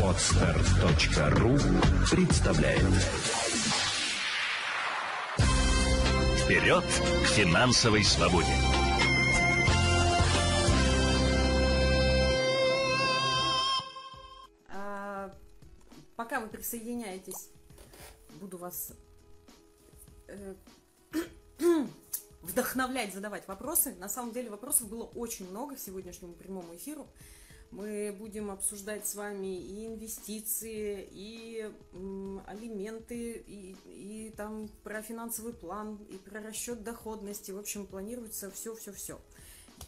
Отстар.ру представляет Вперед к финансовой свободе! А, пока вы присоединяетесь, буду вас э, вдохновлять, задавать вопросы. На самом деле вопросов было очень много к сегодняшнему прямому эфиру. Мы будем обсуждать с вами и инвестиции, и алименты, и, и там про финансовый план, и про расчет доходности. В общем, планируется все-все-все.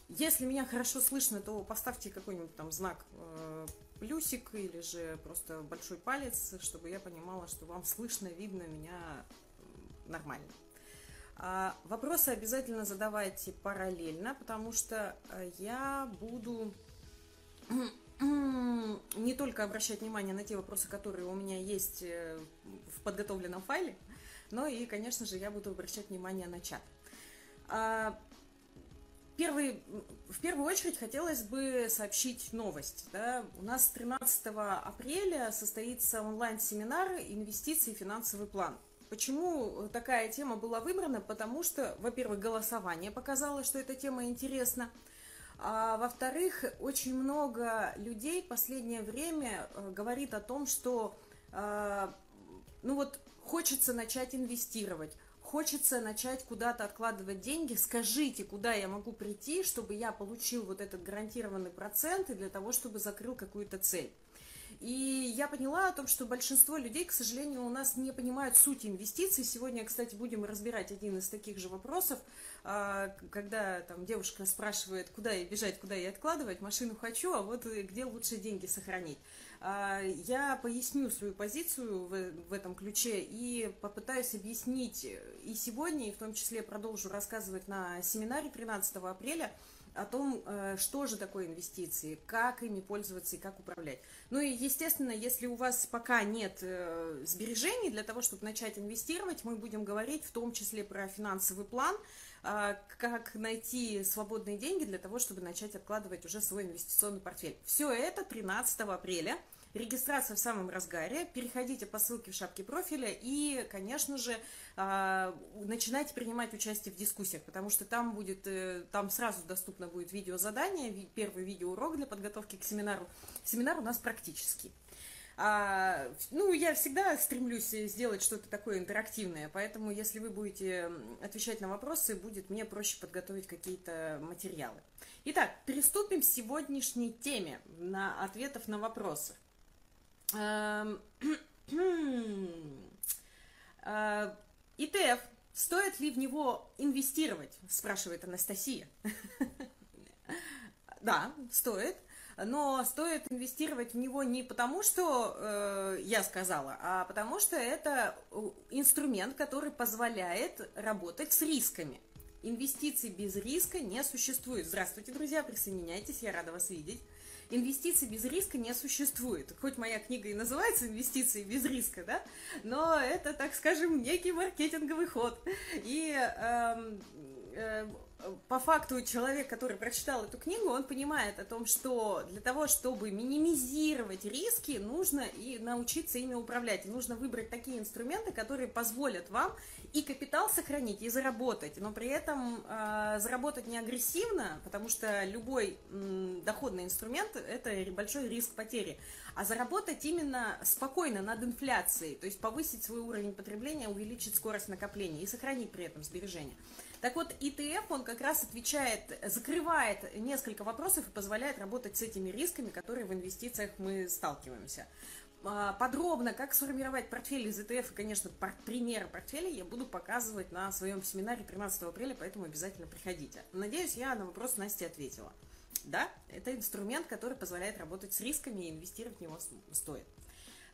Если меня хорошо слышно, то поставьте какой-нибудь там знак э, плюсик или же просто большой палец, чтобы я понимала, что вам слышно, видно меня нормально. А, вопросы обязательно задавайте параллельно, потому что э, я буду не только обращать внимание на те вопросы, которые у меня есть э, в подготовленном файле, но и, конечно же, я буду обращать внимание на чат. А, Первый, в первую очередь хотелось бы сообщить новость. Да? У нас 13 апреля состоится онлайн-семинар «Инвестиции и финансовый план». Почему такая тема была выбрана? Потому что, во-первых, голосование показало, что эта тема интересна. А во-вторых, очень много людей в последнее время э, говорит о том, что э, ну вот хочется начать инвестировать, хочется начать куда-то откладывать деньги, скажите, куда я могу прийти, чтобы я получил вот этот гарантированный процент и для того, чтобы закрыл какую-то цель. И я поняла о том, что большинство людей, к сожалению, у нас не понимают суть инвестиций. Сегодня, кстати, будем разбирать один из таких же вопросов, а, когда там девушка спрашивает, куда ей бежать, куда ей откладывать, машину хочу, а вот где лучше деньги сохранить. А, я поясню свою позицию в, в этом ключе и попытаюсь объяснить и сегодня, и в том числе продолжу рассказывать на семинаре 13 апреля – о том, э, что же такое инвестиции, как ими пользоваться и как управлять. Ну и, естественно, если у вас пока нет э, сбережений для того, чтобы начать инвестировать, мы будем говорить в том числе про финансовый план, а, как найти свободные деньги для того, чтобы начать откладывать уже свой инвестиционный портфель. Все это 13 апреля – Регистрация в самом разгаре. Переходите по ссылке в шапке профиля и, конечно же, а, начинайте принимать участие в дискуссиях, потому что там будет, э, там сразу доступно будет видеозадание, первый видеоурок для подготовки к семинару. Семинар у нас практический. А, ну, я всегда стремлюсь сделать что-то такое интерактивное, поэтому если вы будете отвечать на вопросы, будет мне проще подготовить какие-то материалы. Итак, приступим к сегодняшней теме на ответов на вопросы. Эм, э, ИТФ, стоит ли в него инвестировать, спрашивает Анастасия. Да, стоит. Но стоит инвестировать в него не потому, что э, я сказала, а потому что это инструмент, который позволяет работать с рисками. Инвестиций без риска не существует. Здравствуйте, друзья, присоединяйтесь, я рада вас видеть инвестиций без риска не существует. Хоть моя книга и называется «Инвестиции без риска», да, но это, так скажем, некий маркетинговый ход. И э, э, по факту человек, который прочитал эту книгу, он понимает о том, что для того, чтобы минимизировать риски, нужно и научиться ими управлять. Нужно выбрать такие инструменты, которые позволят вам и капитал сохранить, и заработать, но при этом э, заработать не агрессивно, потому что любой м, доходный инструмент – это большой риск потери, а заработать именно спокойно над инфляцией, то есть повысить свой уровень потребления, увеличить скорость накопления и сохранить при этом сбережения. Так вот, ИТФ, он как раз отвечает, закрывает несколько вопросов и позволяет работать с этими рисками, которые в инвестициях мы сталкиваемся. А, подробно, как сформировать портфель из ETF, и, конечно, примеры портфеля я буду показывать на своем семинаре 13 апреля, поэтому обязательно приходите. Надеюсь, я на вопрос Насти ответила. Да, это инструмент, который позволяет работать с рисками и инвестировать в него стоит.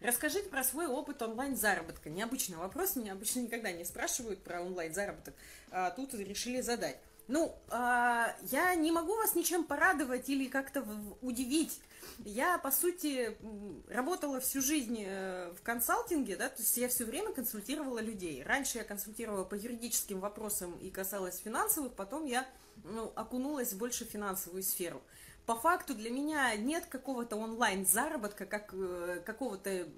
Расскажите про свой опыт онлайн-заработка. Необычный вопрос, меня обычно никогда не спрашивают про онлайн-заработок, а тут решили задать. Ну, а, я не могу вас ничем порадовать или как-то удивить. Я, по сути, работала всю жизнь э, в консалтинге, да, то есть я все время консультировала людей. Раньше я консультировала по юридическим вопросам и касалась финансовых, потом я ну, окунулась больше в финансовую сферу. По факту для меня нет какого-то онлайн-заработка, как э, какого-то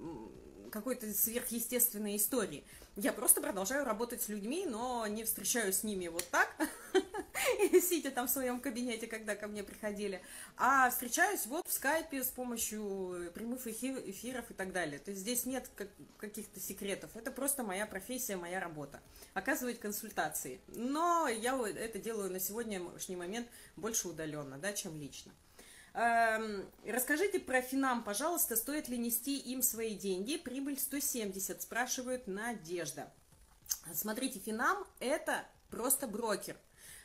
какой-то сверхъестественной истории. Я просто продолжаю работать с людьми, но не встречаюсь с ними вот так, сидя там в своем кабинете, когда ко мне приходили, а встречаюсь вот в скайпе с помощью прямых эфиров и так далее. То есть здесь нет каких-то секретов, это просто моя профессия, моя работа. Оказывать консультации. Но я это делаю на сегодняшний момент больше удаленно, да, чем лично. Эм, расскажите про Финам, пожалуйста, стоит ли нести им свои деньги? Прибыль 170, спрашивает Надежда. Смотрите, Финам это просто брокер.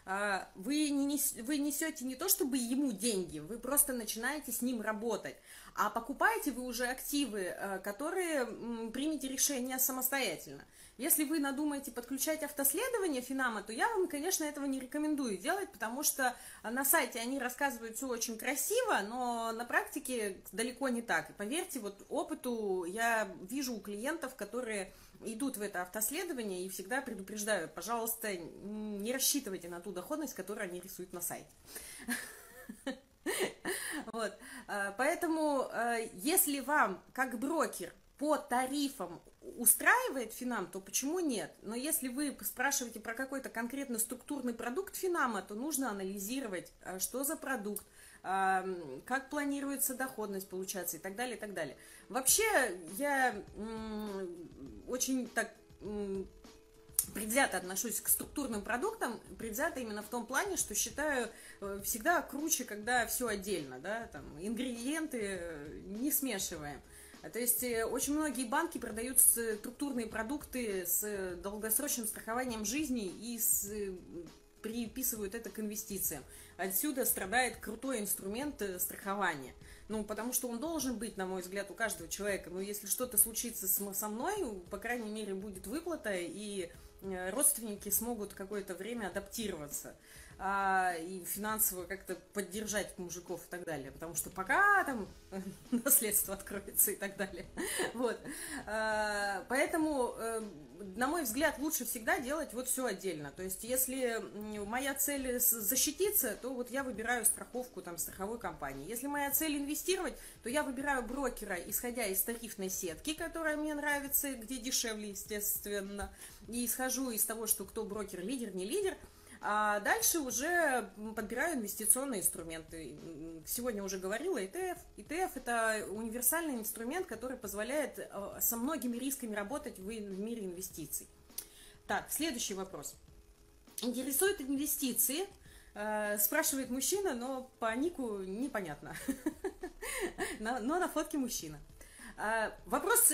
А, вы, не вы несете не то чтобы ему деньги, вы просто начинаете с ним работать, а покупаете вы уже активы, э, которые примете решение самостоятельно. Если вы надумаете подключать автоследование Финама, то я вам, конечно, этого не рекомендую делать, потому что на сайте они рассказывают все очень красиво, но на практике далеко не так. И поверьте, вот опыту я вижу у клиентов, которые идут в это автоследование и всегда предупреждаю, пожалуйста, не рассчитывайте на ту доходность, которую они рисуют на сайте. Вот. А, поэтому, а, если вам, как брокер, по тарифам устраивает Финам, то почему нет? Но если вы спрашиваете про какой-то конкретно структурный продукт Финама, то нужно анализировать, а, что за продукт, как планируется доходность получаться и так далее, и так далее. Вообще, я очень так предвзято отношусь к структурным продуктам, предвзято именно в том плане, что считаю э, всегда круче, когда все отдельно, да, там, ингредиенты не смешиваем. То есть э, очень многие банки продают структурные продукты с долгосрочным страхованием жизни и с, приписывают это к инвестициям. Отсюда страдает крутой инструмент э, страхования. Ну, потому что он должен быть, на мой взгляд, у каждого человека. Но если что-то случится со мной, по крайней мере, будет выплата, и э, родственники смогут какое-то время адаптироваться а, и финансово как-то поддержать мужиков и так далее. Потому что пока там наследство откроется и так далее. Вот. А, поэтому, э, на мой взгляд, лучше всегда делать вот все отдельно. То есть, если моя цель защититься, то вот я выбираю страховку там страховой компании. Если моя цель инвестировать, то я выбираю брокера, исходя из тарифной сетки, которая мне нравится, где дешевле, естественно. И исхожу из того, что кто брокер, лидер, не лидер – а дальше уже подбираю инвестиционные инструменты. Сегодня уже говорила ETF. ETF это универсальный инструмент, который позволяет э, со многими рисками работать в мире инвестиций. Так, следующий вопрос. Интересуют инвестиции? Э, спрашивает мужчина, но по нику непонятно. Но на фотке мужчина. Э, вопрос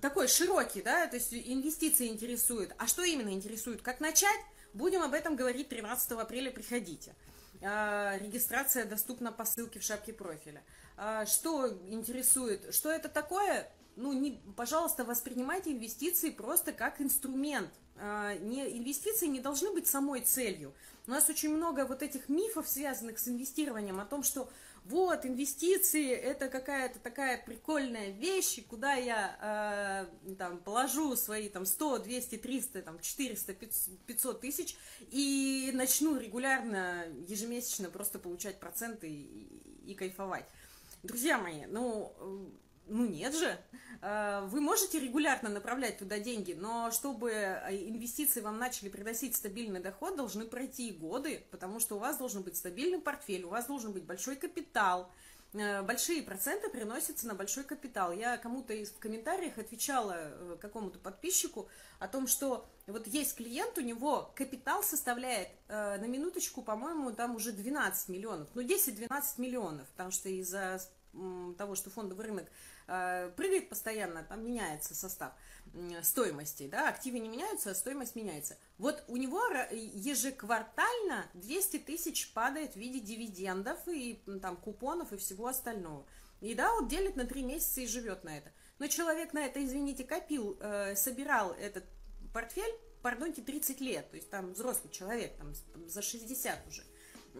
такой широкий, да, то есть инвестиции интересуют. А что именно интересует? Как начать? Будем об этом говорить 13 апреля, приходите. А, регистрация доступна по ссылке в шапке профиля. А, что интересует? Что это такое? Ну, не, пожалуйста, воспринимайте инвестиции просто как инструмент. А, не, инвестиции не должны быть самой целью. У нас очень много вот этих мифов, связанных с инвестированием, о том, что вот, инвестиции, это какая-то такая прикольная вещь, куда я э, там положу свои там 100, 200, 300, там 400, 500 тысяч и начну регулярно, ежемесячно просто получать проценты и, и кайфовать. Друзья мои, ну, ну нет же. Э, вы можете регулярно направлять туда деньги, но чтобы э, инвестиции вам начали приносить стабильный доход, должны пройти годы, потому что у вас должен быть стабильный портфель, у вас должен быть большой капитал. Э, большие проценты приносятся на большой капитал. Я кому-то в комментариях отвечала какому-то подписчику о том, что вот есть клиент, у него капитал составляет на минуточку, по-моему, там уже 12 миллионов, ну 10-12 миллионов, потому что из-за того, что фондовый рынок Э, прыгает постоянно, там меняется состав стоимости, да, активы не меняются, а стоимость меняется. Вот у него ежеквартально 200 тысяч падает в виде дивидендов и там купонов и всего остального. И да, он делит на 3 месяца и живет на это. Но человек на это, извините, копил, э, собирал этот портфель, пардоньте, 30 лет, то есть там взрослый человек, там за 60 уже.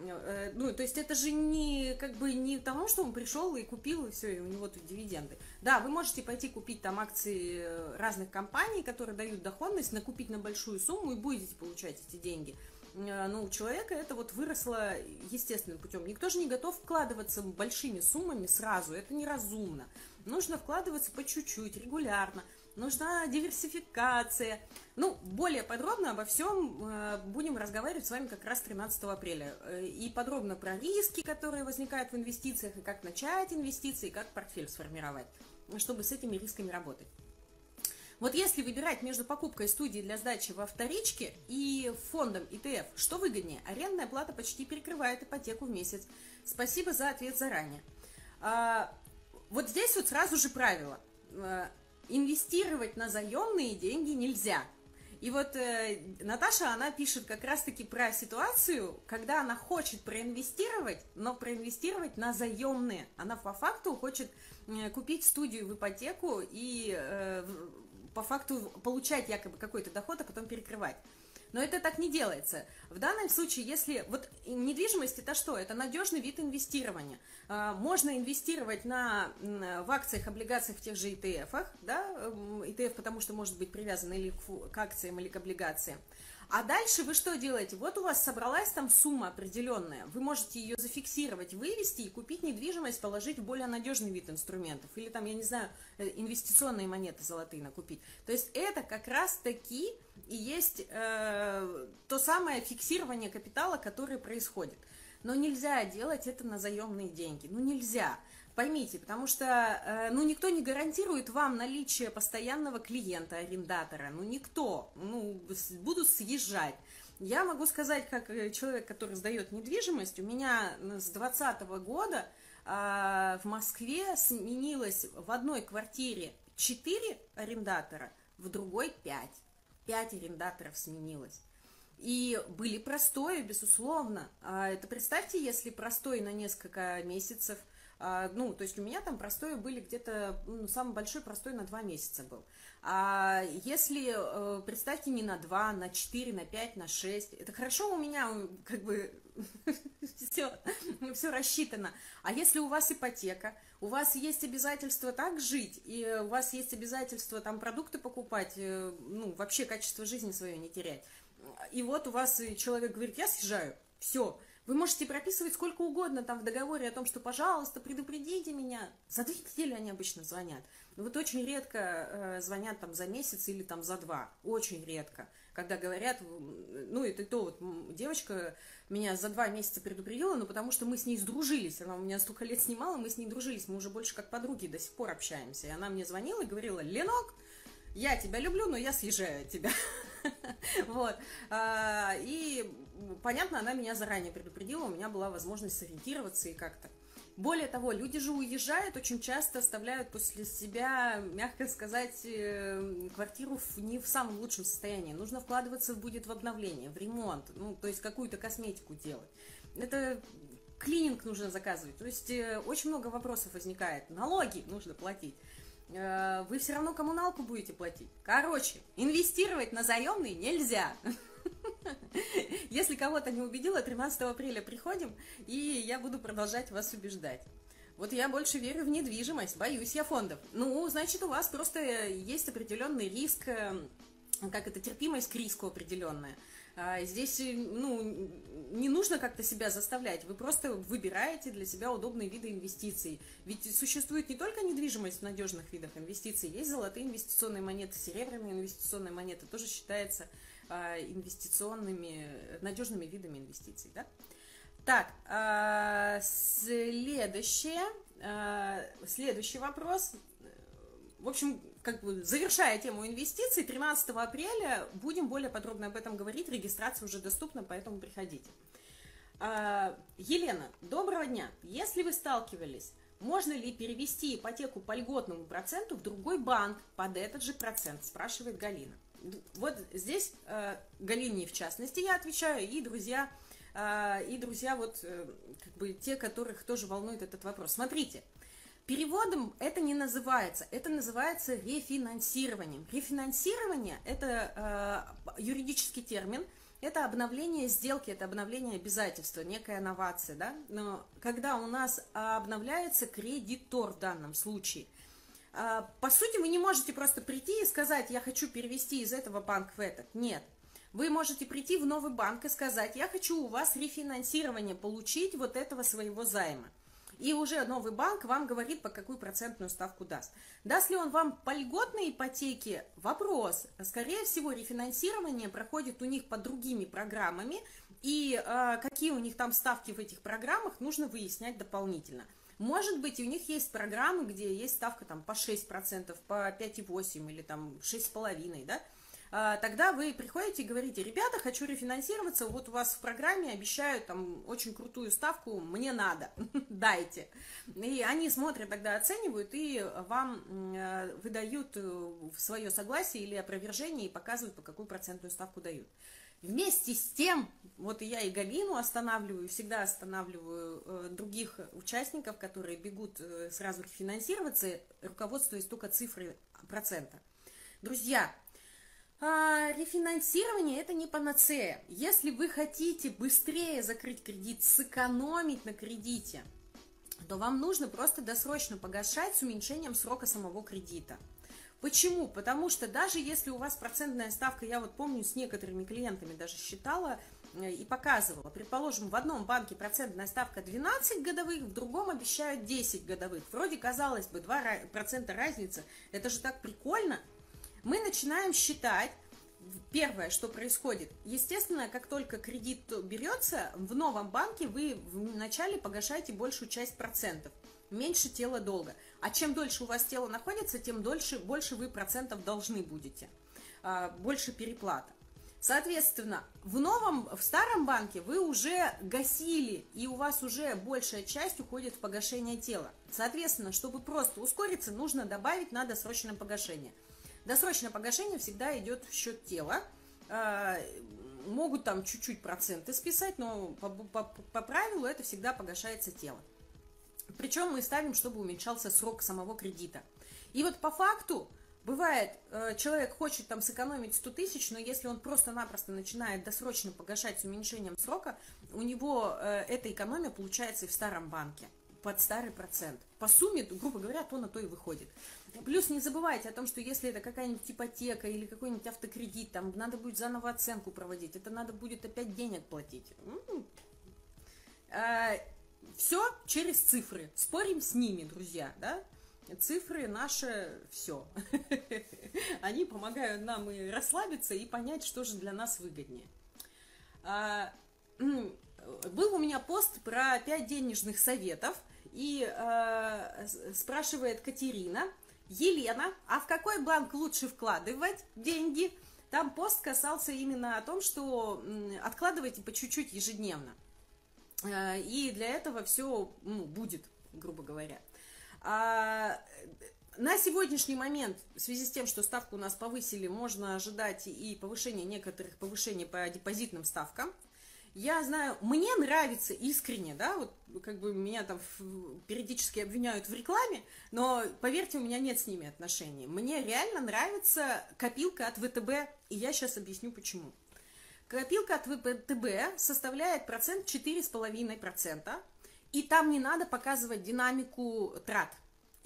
Э, ну, то есть это же не как бы не тому, что он пришел и купил, и все, и у него тут дивиденды. Да, вы можете пойти купить там акции э, разных компаний, которые дают доходность, накупить на большую сумму и будете получать эти деньги. э, ну, у человека это вот выросло естественным путем. Никто же не готов вкладываться большими суммами сразу, это неразумно. Нужно вкладываться по чуть-чуть, регулярно. Нужна диверсификация. Ну, более подробно обо всем э, будем разговаривать с вами как раз 13 апреля. Э, и подробно про риски, которые возникают в инвестициях, и как начать инвестиции, и как портфель сформировать, чтобы с этими рисками работать. Вот если выбирать между покупкой студии для сдачи во вторичке и фондом ETF, что выгоднее? Арендная плата почти перекрывает ипотеку в месяц. Спасибо за ответ заранее. А, вот здесь вот сразу же правило. Инвестировать на заемные деньги нельзя. И вот э, Наташа, она пишет как раз-таки про ситуацию, когда она хочет проинвестировать, но проинвестировать на заемные. Она по факту хочет э, купить студию в ипотеку и э, по факту получать якобы какой-то доход, а потом перекрывать. Но это так не делается. В данном случае, если... Вот недвижимость это что? Это надежный вид инвестирования. А, можно инвестировать на, в акциях, облигациях в тех же ETF, да, ETF, потому что может быть привязан или к, к акциям, или к облигациям. А дальше вы что делаете? Вот у вас собралась там сумма определенная, вы можете ее зафиксировать, вывести и купить недвижимость, положить в более надежный вид инструментов. Или там, я не знаю, э, инвестиционные монеты золотые накупить. То есть это как раз таки и есть э, то самое фиксирование капитала, которое происходит. Но нельзя делать это на заемные деньги. Ну нельзя. Поймите, потому что, э, ну, никто не гарантирует вам наличие постоянного клиента, арендатора, ну, никто, ну, будут съезжать. Я могу сказать, как э, человек, который сдает недвижимость, у меня с 2020 года э, в Москве сменилось в одной квартире 4 арендатора, в другой 5. 5 арендаторов сменилось. И были простои, безусловно. А это представьте, если простой на несколько месяцев – а, ну, то есть у меня там простое были где-то, ну, самый большой простой на два месяца был. А если, э, представьте, не на два, на четыре, на пять, на шесть, это хорошо у меня, как бы, все, все рассчитано. А если у вас ипотека, у вас есть обязательство так жить, и у вас есть обязательство там продукты покупать, э, ну, вообще качество жизни свое не терять. И вот у вас человек говорит, я съезжаю, все, вы можете прописывать сколько угодно там в договоре о том, что, пожалуйста, предупредите меня. За две недели они обычно звонят. Но вот очень редко э, звонят там за месяц или там за два. Очень редко. Когда говорят, ну это то вот девочка меня за два месяца предупредила, но потому что мы с ней сдружились. Она у меня столько лет снимала, мы с ней дружились. Мы уже больше как подруги до сих пор общаемся. И она мне звонила и говорила, Ленок, я тебя люблю, но я съезжаю от тебя. Вот. А, и, понятно, она меня заранее предупредила, у меня была возможность сориентироваться и как-то. Более того, люди же уезжают, очень часто оставляют после себя, мягко сказать, э, квартиру не в самом лучшем состоянии. Нужно вкладываться будет в обновление, в ремонт, ну, то есть какую-то косметику делать. Это клининг нужно заказывать. То есть э, очень много вопросов возникает. Налоги нужно платить. Э, вы все равно коммуналку будете платить. Короче, инвестировать на заемный нельзя. Если кого-то не убедила, 13 апреля приходим, и я буду продолжать вас убеждать. Вот я больше верю в недвижимость, боюсь я фондов. Ну, значит, у вас просто есть определенный риск, э, как это, терпимость к риску определенная. А, здесь, э, ну, не нужно как-то себя заставлять, вы просто выбираете для себя удобные виды инвестиций. Ведь существует не только недвижимость в надежных видах инвестиций, есть золотые инвестиционные монеты, серебряные инвестиционные монеты, тоже считается а, инвестиционными, надежными видами инвестиций, да? Так, а, следующее, следующий вопрос. В общем, как бы завершая тему инвестиций, 13 апреля будем более подробно об этом говорить. Регистрация уже доступна, поэтому приходите. А, Елена, доброго дня. Если вы сталкивались, можно ли перевести ипотеку по льготному проценту в другой банк под этот же процент, спрашивает Галина. Вот здесь э, Галине в частности я отвечаю, и друзья, э, и друзья вот э, как бы те, которых тоже волнует этот вопрос. Смотрите, Переводом это не называется, это называется рефинансированием. Рефинансирование – это э, юридический термин, это обновление сделки, это обновление обязательства, некая новация, да? Но когда у нас обновляется кредитор в данном случае, э, по сути, вы не можете просто прийти и сказать, я хочу перевести из этого банка в этот. Нет. Вы можете прийти в новый банк и сказать, я хочу у вас рефинансирование получить вот этого своего займа. И уже новый банк вам говорит, по какую процентную ставку даст. Даст ли он вам по льготной ипотеке? Вопрос. Скорее всего, рефинансирование проходит у них под другими программами, и э, какие у них там ставки в этих программах, нужно выяснять дополнительно. Может быть, у них есть программы, где есть ставка там по 6%, по 5,8% или там 6,5%, да? А, тогда вы приходите и говорите, ребята, хочу рефинансироваться, вот у вас в программе обещают там очень крутую ставку, мне надо, дайте. И они смотрят, тогда оценивают и вам э, выдают э, свое согласие или опровержение и показывают, по какую процентную ставку дают. Вместе с тем, вот я и Галину останавливаю, всегда останавливаю э, других участников, которые бегут сразу рефинансироваться, руководствуясь только цифрой процента. Друзья, а, рефинансирование это не панацея. Если вы хотите быстрее закрыть кредит, сэкономить на кредите, то вам нужно просто досрочно погашать с уменьшением срока самого кредита. Почему? Потому что даже если у вас процентная ставка, я вот помню с некоторыми клиентами даже считала э, и показывала, предположим, в одном банке процентная ставка 12 годовых, в другом обещают 10 годовых. Вроде казалось бы 2% разницы, это же так прикольно. Мы начинаем считать, первое, что происходит, естественно, как только кредит берется, в новом банке вы вначале погашаете большую часть процентов меньше тела долга. А чем дольше у вас тело находится, тем дольше, больше вы процентов должны будете, а, больше переплата. Соответственно, в новом, в старом банке вы уже гасили, и у вас уже большая часть уходит в погашение тела. Соответственно, чтобы просто ускориться, нужно добавить на досрочное погашение. Досрочное погашение всегда идет в счет тела. А, могут там чуть-чуть проценты списать, но по, по, по правилу это всегда погашается тело. Причем мы ставим, чтобы уменьшался срок самого кредита. И вот по факту бывает, э, человек хочет там сэкономить 100 тысяч, но если он просто-напросто начинает досрочно погашать с уменьшением срока, у него э, эта экономия получается и в старом банке под старый процент. По сумме, грубо говоря, то на то и выходит. Плюс не забывайте о том, что если это какая-нибудь ипотека или какой-нибудь автокредит, там надо будет заново оценку проводить, это надо будет опять денег платить. Все через цифры. Спорим с ними, друзья, да? Цифры наши все. Они помогают нам и расслабиться, и понять, что же для нас выгоднее. А, был у меня пост про 5 денежных советов, и а, спрашивает Катерина, Елена, а в какой банк лучше вкладывать деньги? Там пост касался именно о том, что откладывайте по чуть-чуть ежедневно. Э, и для этого все ну, будет, грубо говоря. А, на сегодняшний момент, в связи с тем, что ставку у нас повысили, можно ожидать и повышение некоторых повышений по депозитным ставкам. Я знаю, мне нравится искренне, да, вот как бы меня там периодически обвиняют в рекламе, но поверьте, у меня нет с ними отношений. Мне реально нравится копилка от ВТБ, и я сейчас объясню почему. Копилка от ВТБ составляет процент 4,5%, и там не надо показывать динамику трат.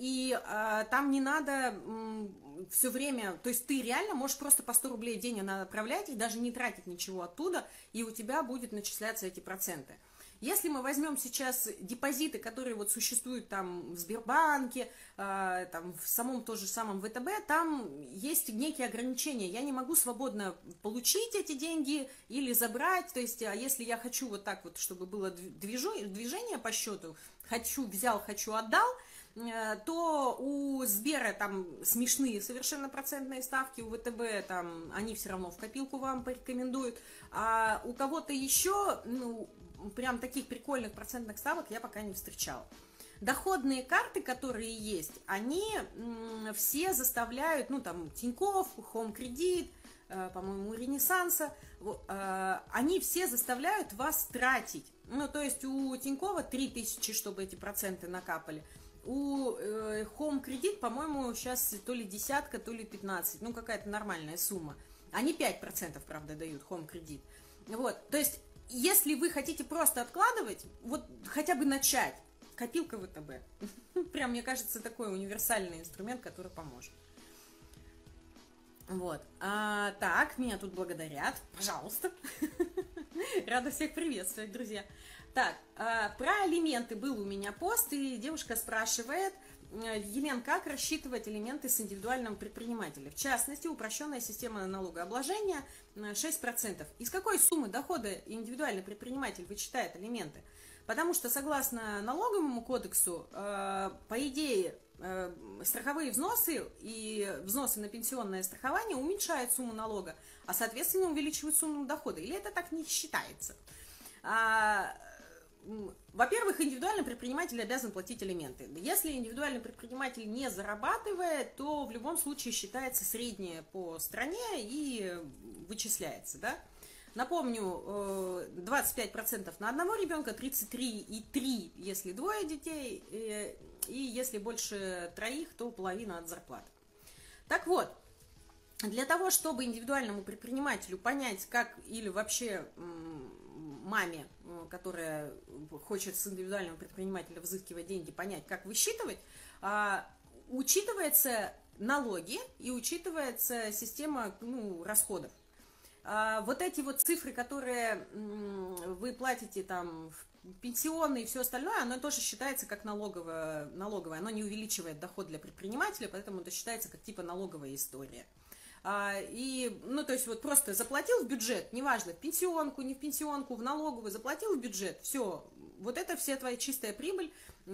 И э, там не надо э, все время, то есть ты реально можешь просто по 100 рублей в день направлять и даже не тратить ничего оттуда, и у тебя будет начисляться эти проценты. Если мы возьмем сейчас депозиты, которые вот существуют там в Сбербанке, э, там в самом то же самом ВТБ, там есть некие ограничения. Я не могу свободно получить эти деньги или забрать. То есть, а если я хочу вот так вот, чтобы было движение по счету, хочу взял, хочу отдал, то у Сбера там смешные совершенно процентные ставки, у ВТБ там они все равно в копилку вам порекомендуют, а у кого-то еще, ну, прям таких прикольных процентных ставок я пока не встречала. Доходные карты, которые есть, они все заставляют, ну там Тинькофф, Home Кредит, э, по-моему, Ренессанса, э, они все заставляют вас тратить. Ну, то есть у Тинькова 3000, чтобы эти проценты накапали. У э, Home Кредит, по-моему, сейчас то ли десятка, то ли 15, ну какая-то нормальная сумма. Они 5%, правда, дают Home Кредит. Вот, то есть если вы хотите просто откладывать, вот хотя бы начать, копилка ВТБ. Прям, мне кажется, такой универсальный инструмент, который поможет. Вот. А, так, меня тут благодарят. Пожалуйста. Рада всех приветствовать, друзья. Так, а, про алименты был у меня пост, и девушка спрашивает, Елен, как рассчитывать элементы с индивидуальным предпринимателем? В частности, упрощенная система налогообложения 6%. Из какой суммы дохода индивидуальный предприниматель вычитает алименты? Потому что, согласно налоговому кодексу, э, по идее, э, страховые взносы и взносы на пенсионное страхование уменьшают сумму налога, а, соответственно, увеличивают сумму дохода. Или это так не считается? Во-первых, индивидуальный предприниматель обязан платить алименты. Если индивидуальный предприниматель не зарабатывает, то в любом случае считается среднее по стране и вычисляется, да? Напомню, 25% э, на одного ребенка, 33,3, если двое детей, э, и если больше троих, то половина от зарплаты. Так вот, для того, чтобы индивидуальному предпринимателю понять, как или вообще маме, которая хочет с индивидуального предпринимателя взыскивать деньги, понять, как высчитывать, а, учитывается налоги и учитывается система ну, расходов. А, вот эти вот цифры, которые вы платите там в пенсионные и все остальное, оно тоже считается как налоговое, налоговое. Оно не увеличивает доход для предпринимателя, поэтому это считается как типа налоговая история. А, и, ну, то есть вот просто заплатил в бюджет, неважно, в пенсионку, не в пенсионку, в налоговую, заплатил в бюджет, все, вот это все твоя чистая прибыль,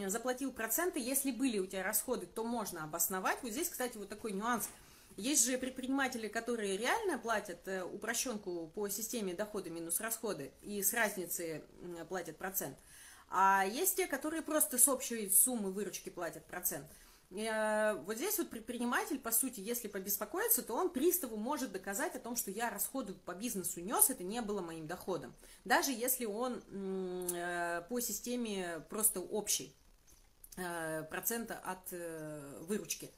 заплатил проценты, если были у тебя расходы, то можно обосновать. Вот здесь, кстати, вот такой нюанс – есть же предприниматели, которые реально платят э, упрощенку по системе доходы минус расходы и с разницы платят процент. А есть те, которые просто с общей суммы выручки платят процент. Э, вот здесь вот предприниматель, по сути, если побеспокоиться, то он приставу может доказать о том, что я расходы по бизнесу нес, это не было моим доходом. Даже если он э, по системе просто общий процента от выручки.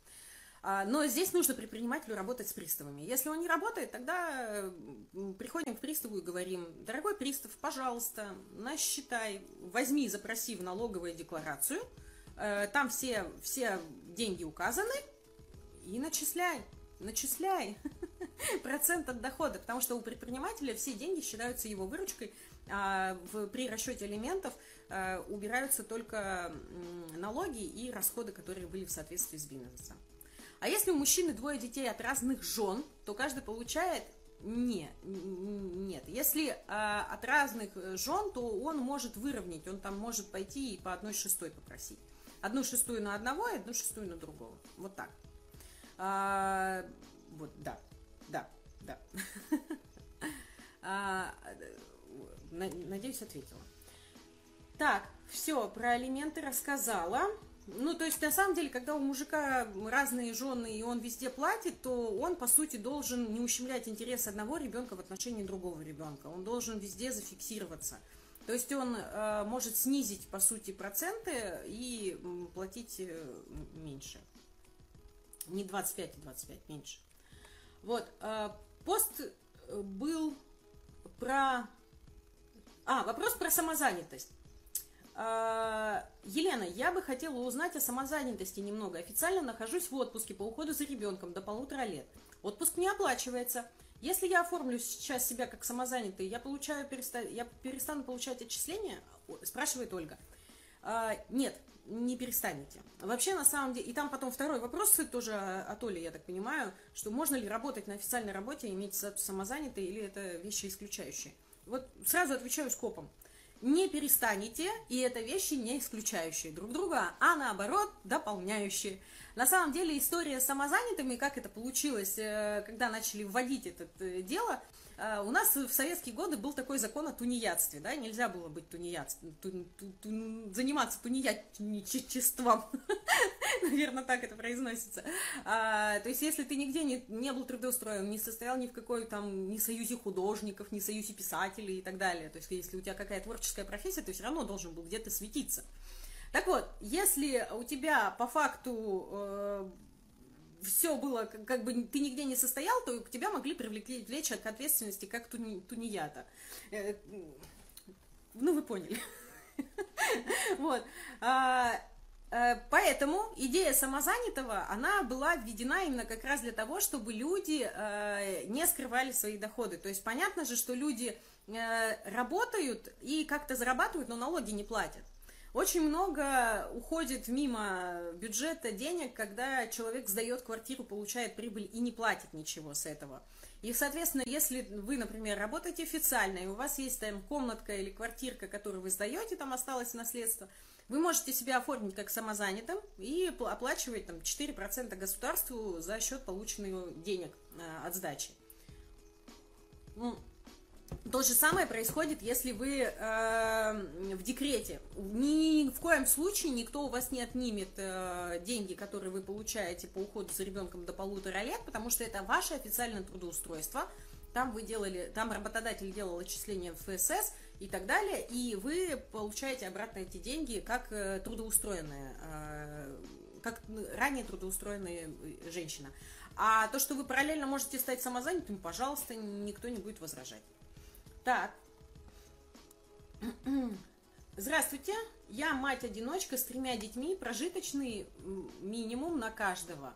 А, но здесь нужно предпринимателю работать с приставами. Если он не работает, тогда приходим к приставу и говорим, дорогой пристав, пожалуйста, насчитай, возьми, запроси в налоговую декларацию, э, там все, все деньги указаны, и начисляй, начисляй процент от дохода, потому что у предпринимателя все деньги считаются его выручкой, а в, при расчете элементов э, убираются только налоги и расходы, которые были в соответствии с бизнесом. А если у мужчины двое детей от разных жен, то каждый получает не, нет. Если а, от разных жен, то он может выровнять, он там может пойти и по одной шестой попросить. Одну шестую на одного и одну шестую на другого. Вот так. А, вот, да, да, да. а, надеюсь, ответила. Так, все, про алименты рассказала. Ну, то есть, на самом деле, когда у мужика разные жены, и он везде платит, то он, по сути, должен не ущемлять интерес одного ребенка в отношении другого ребенка. Он должен везде зафиксироваться. То есть он э, может снизить, по сути, проценты и платить э, меньше. Не 25, а 25, меньше. Вот. Э, пост был про... А, вопрос про самозанятость. А, Елена, я бы хотела узнать о самозанятости немного. Официально нахожусь в отпуске по уходу за ребенком до полутора лет. Отпуск не оплачивается. Если я оформлю сейчас себя как самозанятый, я, получаю, переста... я перестану получать отчисления? Спрашивает Ольга. А, нет, не перестанете. Вообще, на самом деле, и там потом второй вопрос тоже от Оли, я так понимаю, что можно ли работать на официальной работе, иметь статус самозанятый, или это вещи исключающие. Вот сразу отвечаю скопом не перестанете, и это вещи не исключающие друг друга, а наоборот дополняющие. На самом деле история с самозанятыми, как это получилось, э, когда начали вводить это э, дело, э, у нас в советские годы был такой закон о тунеядстве, да, нельзя было быть тунеядством, ту, ту, ту, заниматься тунеядничеством, наверное, так это произносится. А, то есть, если ты нигде не, не был трудоустроен, не состоял ни в какой там, ни союзе художников, ни союзе писателей и так далее, то есть, если у тебя какая творческая профессия, ты все равно должен был где-то светиться. Так вот, если у тебя по факту э, все было, как, как бы ты нигде не состоял, то к тебя могли привлечь к ответственности как туни, тунеята. Э, ну, вы поняли. Вот. А, Э, поэтому идея самозанятого, она была введена именно как раз для того, чтобы люди э, не скрывали свои доходы. То есть понятно же, что люди э, работают и как-то зарабатывают, но налоги не платят. Очень много уходит мимо бюджета денег, когда человек сдает квартиру, получает прибыль и не платит ничего с этого. И, соответственно, если вы, например, работаете официально, и у вас есть там комнатка или квартирка, которую вы сдаете, там осталось наследство – вы можете себя оформить как самозанятым и оплачивать там 4% государству за счет полученных денег э, от сдачи. То же самое происходит, если вы э, в декрете. Ни в коем случае никто у вас не отнимет э, деньги, которые вы получаете по уходу за ребенком до полутора лет, потому что это ваше официальное трудоустройство. Там вы делали, там работодатель делал отчисления в ФСС, и так далее, и вы получаете обратно эти деньги как э, трудоустроенная, э, как ранее трудоустроенная э, женщина. А то, что вы параллельно можете стать самозанятым, пожалуйста, никто не будет возражать. Так. Здравствуйте, я мать-одиночка с тремя детьми, прожиточный минимум на каждого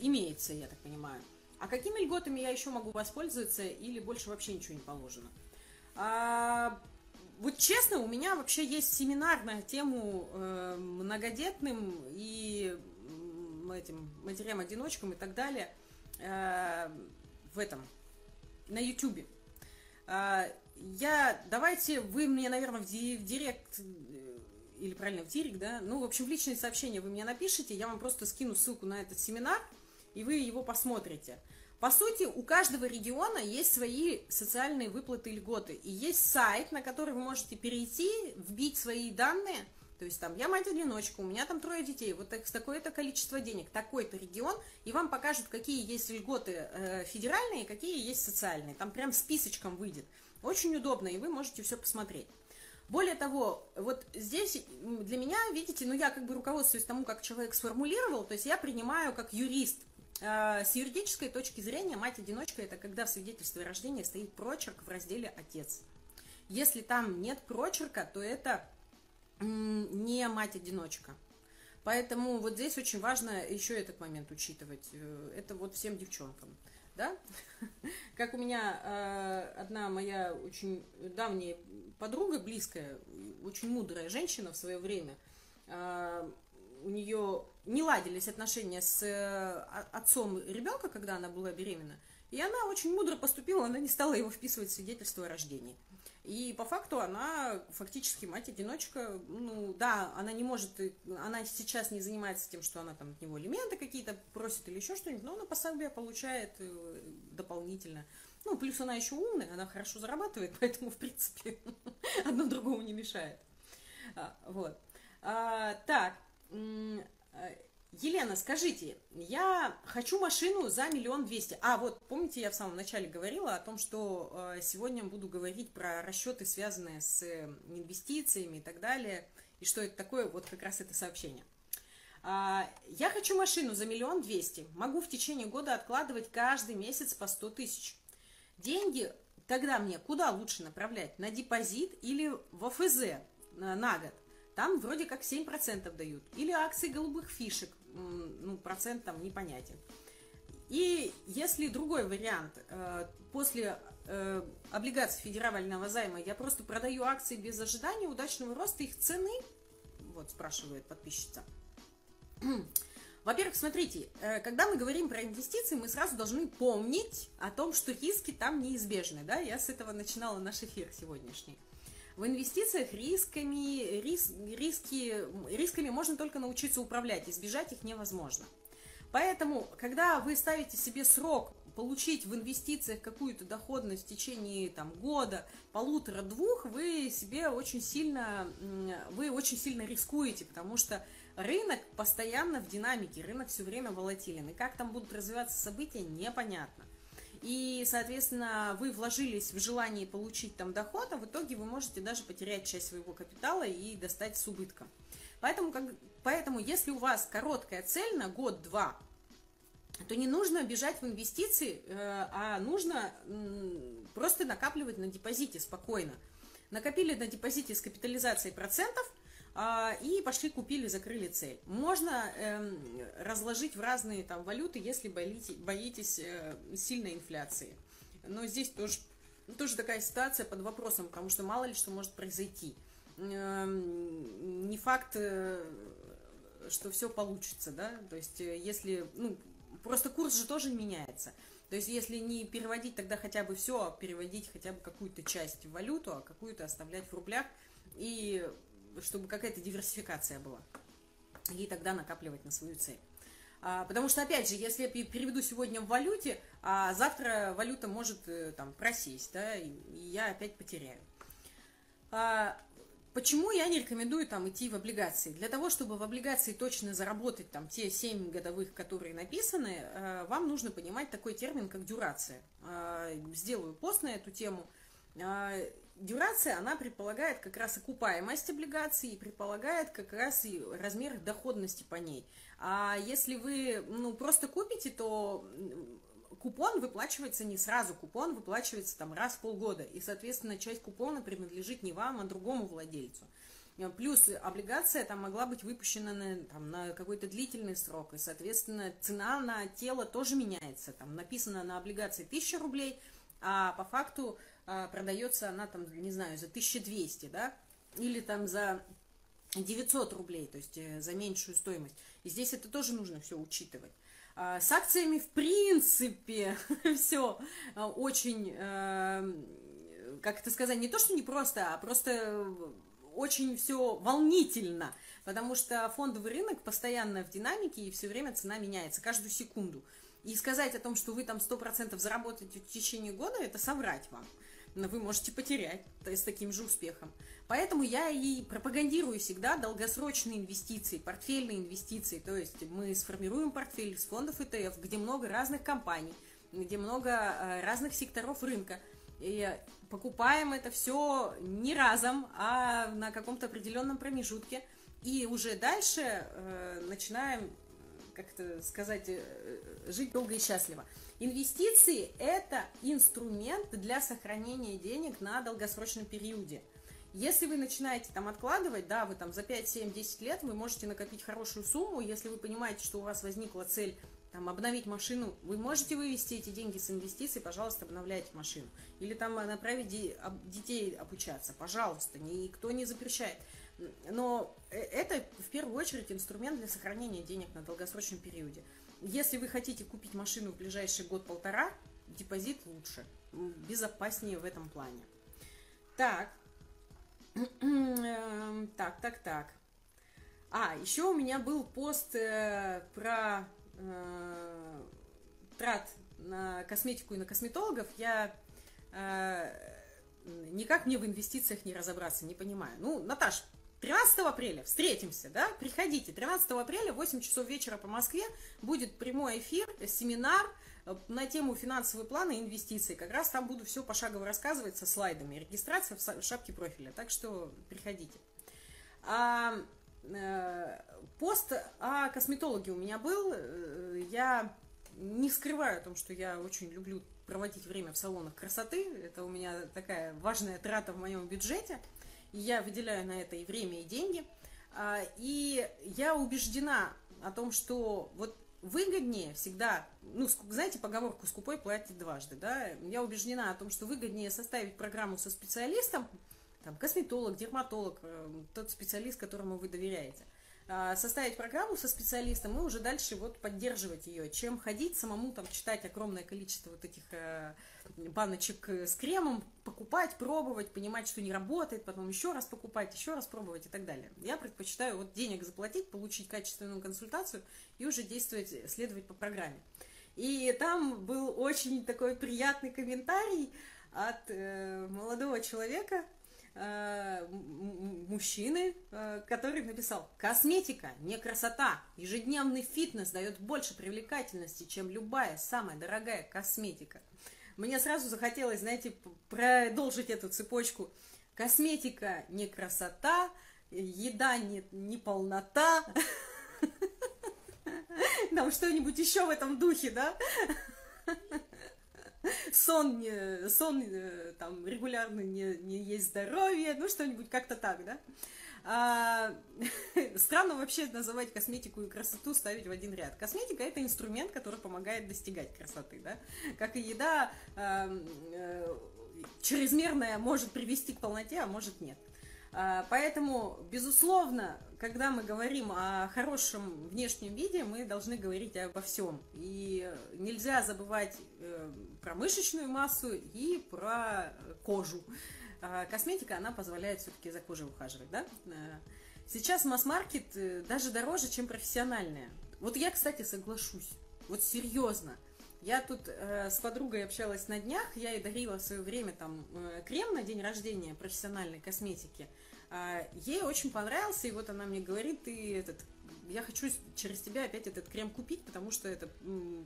имеется, я так понимаю. А какими льготами я еще могу воспользоваться или больше вообще ничего не положено? А, вот честно, у меня вообще есть семинар на тему э, многодетным и этим матерям-одиночкам и так далее э, в этом, на ютюбе. Э, я, давайте, вы мне, наверное, в директ, э, или правильно, в директ, да, ну, в общем, в личные сообщения вы мне напишите, я вам просто скину ссылку на этот семинар, и вы его посмотрите. По сути, у каждого региона есть свои социальные выплаты и льготы. И есть сайт, на который вы можете перейти, вбить свои данные. То есть там, я мать-одиночка, у меня там трое детей, вот так, такое-то количество денег, такой-то регион, и вам покажут, какие есть льготы э, федеральные, какие есть социальные. Там прям списочком выйдет. Очень удобно, и вы можете все посмотреть. Более того, вот здесь для меня, видите, ну я как бы руководствуюсь тому, как человек сформулировал, то есть я принимаю как юрист Э, с юридической точки зрения мать-одиночка это когда в свидетельстве о рождении стоит прочерк в разделе «отец». Если там нет прочерка, то это не мать-одиночка. Поэтому вот здесь очень важно еще этот момент учитывать. Э, это вот всем девчонкам. Да? Как у меня э, одна моя очень давняя подруга, близкая, очень мудрая женщина в свое время, у нее не ладились отношения с э, отцом ребенка, когда она была беременна, и она очень мудро поступила, она не стала его вписывать в свидетельство о рождении. И по факту она фактически мать-одиночка, ну да, она не может, она сейчас не занимается тем, что она там от него элементы какие-то просит или еще что-нибудь, но она пособие получает э, дополнительно. Ну, плюс она еще умная, она хорошо зарабатывает, поэтому, в принципе, одно другому не мешает. А, вот. А, так, Э, Елена, скажите, я хочу машину за миллион двести. А, вот, помните, я в самом начале говорила о том, что э, сегодня буду говорить про расчеты, связанные с э, инвестициями и так далее, и что это такое, вот как раз это сообщение. А, я хочу машину за миллион двести. Могу в течение года откладывать каждый месяц по сто тысяч. Деньги тогда мне куда лучше направлять? На депозит или в ОФЗ на год? Там вроде как 7% дают. Или акции голубых фишек, ну, процент там непонятен. И если другой вариант, э, после э, облигаций федерального займа я просто продаю акции без ожидания удачного роста их цены, вот спрашивает подписчица. Во-первых, смотрите, э, когда мы говорим про инвестиции, мы сразу должны помнить о том, что риски там неизбежны. Да? Я с этого начинала наш эфир сегодняшний. В инвестициях рисками, рис, риски, рисками можно только научиться управлять, избежать их невозможно. Поэтому, когда вы ставите себе срок получить в инвестициях какую-то доходность в течение там, года, полутора-двух, вы себе очень сильно, вы очень сильно рискуете, потому что рынок постоянно в динамике, рынок все время волатилен. И как там будут развиваться события, непонятно и, соответственно, вы вложились в желание получить там доход, а в итоге вы можете даже потерять часть своего капитала и достать с убытком. Поэтому, как, поэтому если у вас короткая цель на год-два, то не нужно бежать в инвестиции, э, а нужно просто накапливать на депозите спокойно. Накопили на депозите с капитализацией процентов, и пошли купили, закрыли цель. Можно эм, разложить в разные там валюты, если боитесь, э, сильной инфляции. Но здесь тоже, тоже такая ситуация под вопросом, потому что мало ли что может произойти. Эм, не факт, э, что все получится, да, то есть э, если, ну, просто курс же тоже меняется. То есть, если не переводить тогда хотя бы все, а переводить хотя бы какую-то часть в валюту, а какую-то оставлять в рублях, и чтобы какая-то диверсификация была. И тогда накапливать на свою цель. А, потому что, опять же, если я переведу сегодня в валюте, а завтра валюта может э, там просесть, да, и, я опять потеряю. А, Почему я не рекомендую там идти в облигации? Для того, чтобы в облигации точно заработать там те 7 годовых, которые написаны, э, вам нужно понимать такой термин, как дюрация. Э, сделаю пост на эту тему. Дюрация, она предполагает как раз окупаемость облигаций и предполагает как раз и размер доходности по ней. А если вы ну, просто купите, то купон выплачивается не сразу, купон выплачивается там раз в полгода, и, соответственно, часть купона принадлежит не вам, а другому владельцу. Э, плюс облигация там могла быть выпущена на, там, на какой-то длительный срок, и, соответственно, цена на тело тоже меняется. Там написано на облигации 1000 рублей, а по факту продается она там, не знаю, за 1200, да, или там за 900 рублей, то есть э, за меньшую стоимость. И здесь это тоже нужно все учитывать. А, с акциями, в принципе, все а, очень, эм, как это сказать, не то, что не просто, а просто очень все волнительно, потому что фондовый рынок постоянно в динамике и все время цена меняется, каждую секунду. И сказать о том, что вы там 100% заработаете в течение года, это соврать вам вы можете потерять то есть, с таким же успехом. Поэтому я и пропагандирую всегда долгосрочные инвестиции, портфельные инвестиции. То есть мы сформируем портфель из фондов ETF, где много разных компаний, где много э, разных секторов рынка. И покупаем это все не разом, а на каком-то определенном промежутке. И уже дальше э, начинаем, как это сказать, э, жить долго и счастливо. Инвестиции – это инструмент для сохранения денег на долгосрочном периоде. Если вы начинаете там откладывать, да, вы там за 5, 7, 10 лет вы можете накопить хорошую сумму, если вы понимаете, что у вас возникла цель там, обновить машину, вы можете вывести эти деньги с инвестиций, пожалуйста, обновляйте машину. Или там направить детей обучаться, пожалуйста, никто не запрещает. Но э, это в первую очередь инструмент для сохранения денег на долгосрочном периоде. Если вы хотите купить машину в ближайший год-полтора, депозит лучше, безопаснее в этом плане. Так, так, так, так. А, еще у меня был пост э, про э, трат на косметику и на косметологов. Я э, никак мне в инвестициях не разобраться, не понимаю. Ну, Наташ, 13 апреля встретимся, да, приходите. 13 апреля в 8 часов вечера по Москве будет прямой эфир, семинар э, на тему финансовые планы и инвестиций. Как раз там буду все пошагово рассказывать со слайдами. Регистрация в шапке профиля. Так что приходите. А, э, пост о косметологе у меня был. Э, я не скрываю о том, что я очень люблю проводить время в салонах красоты. Это у меня такая важная трата в моем бюджете я выделяю на это и время, и деньги. А, и я убеждена о том, что вот выгоднее всегда, ну, знаете, поговорку «скупой платит дважды», да, я убеждена о том, что выгоднее составить программу со специалистом, там, косметолог, дерматолог, э, тот специалист, которому вы доверяете, а, составить программу со специалистом и уже дальше вот поддерживать ее, чем ходить самому там читать огромное количество вот этих э, баночек с кремом, покупать, пробовать, понимать, что не работает, потом еще раз покупать, еще раз пробовать и так далее. Я предпочитаю вот денег заплатить, получить качественную консультацию и уже действовать, следовать по программе. И там был очень такой приятный комментарий от э, молодого человека, Э, мужчины, э, который написал «Косметика, не красота. Ежедневный фитнес дает больше привлекательности, чем любая самая дорогая косметика». Мне сразу захотелось, знаете, продолжить эту цепочку. Косметика не красота, еда не, не полнота. Там что-нибудь еще в этом духе, да? сон, не, сон э, там регулярно не, не есть здоровье, ну что-нибудь как-то так, да. А, странно вообще называть косметику и красоту ставить в один ряд. Косметика это инструмент, который помогает достигать красоты, да. Как и еда, э, э, чрезмерная может привести к полноте, а может нет. А, поэтому, безусловно, когда мы говорим о хорошем внешнем виде, мы должны говорить обо всем. И нельзя забывать э, про мышечную массу и про кожу. А косметика, она позволяет все-таки за кожей ухаживать, да? Э, сейчас масс-маркет э, даже дороже, чем профессиональная. Вот я, кстати, соглашусь. Вот серьезно. Я тут э, с подругой общалась на днях, я ей дарила в свое время там э, крем на день рождения профессиональной косметики. Э, ей очень понравился, и вот она мне говорит, ты этот, я хочу через тебя опять этот крем купить, потому что это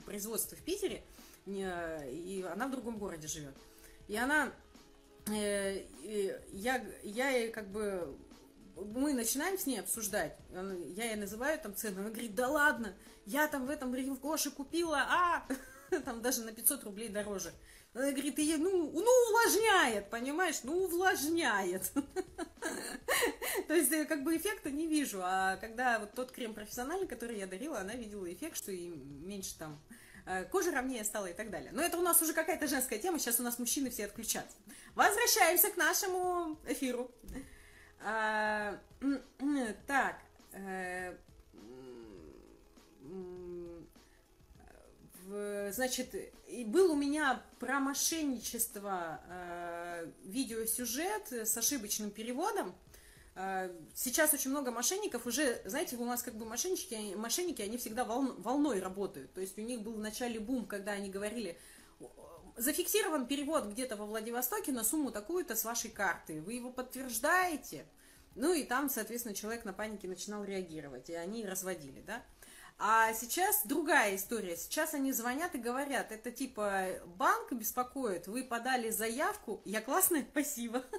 производство в Питере, и она в другом городе живет. И она, э, я, я ей как бы мы начинаем с ней обсуждать, я ей называю там цену, она говорит, да ладно, я там в этом Гоше купила, а, там даже на 500 рублей дороже. Она говорит, и, ну, ну, увлажняет, понимаешь, ну, увлажняет. То есть, э, как бы эффекта не вижу. А когда вот тот крем профессиональный, который я дарила, она видела эффект, что и меньше там э, кожа ровнее стала и так далее. Но это у нас уже какая-то женская тема, сейчас у нас мужчины все отключатся. Возвращаемся к нашему эфиру. А, так, э, значит, и был у меня про мошенничество э, видеосюжет с ошибочным переводом. Э, сейчас очень много мошенников уже, знаете, у нас как бы мошенники, мошенники, они всегда волн, волной работают. То есть у них был в начале бум, когда они говорили, зафиксирован перевод где-то во Владивостоке на сумму такую-то с вашей карты. Вы его подтверждаете? Ну и там, соответственно, человек на панике начинал реагировать, и они разводили, да? А сейчас другая история. Сейчас они звонят и говорят, это типа банк беспокоит, вы подали заявку, я классная, спасибо.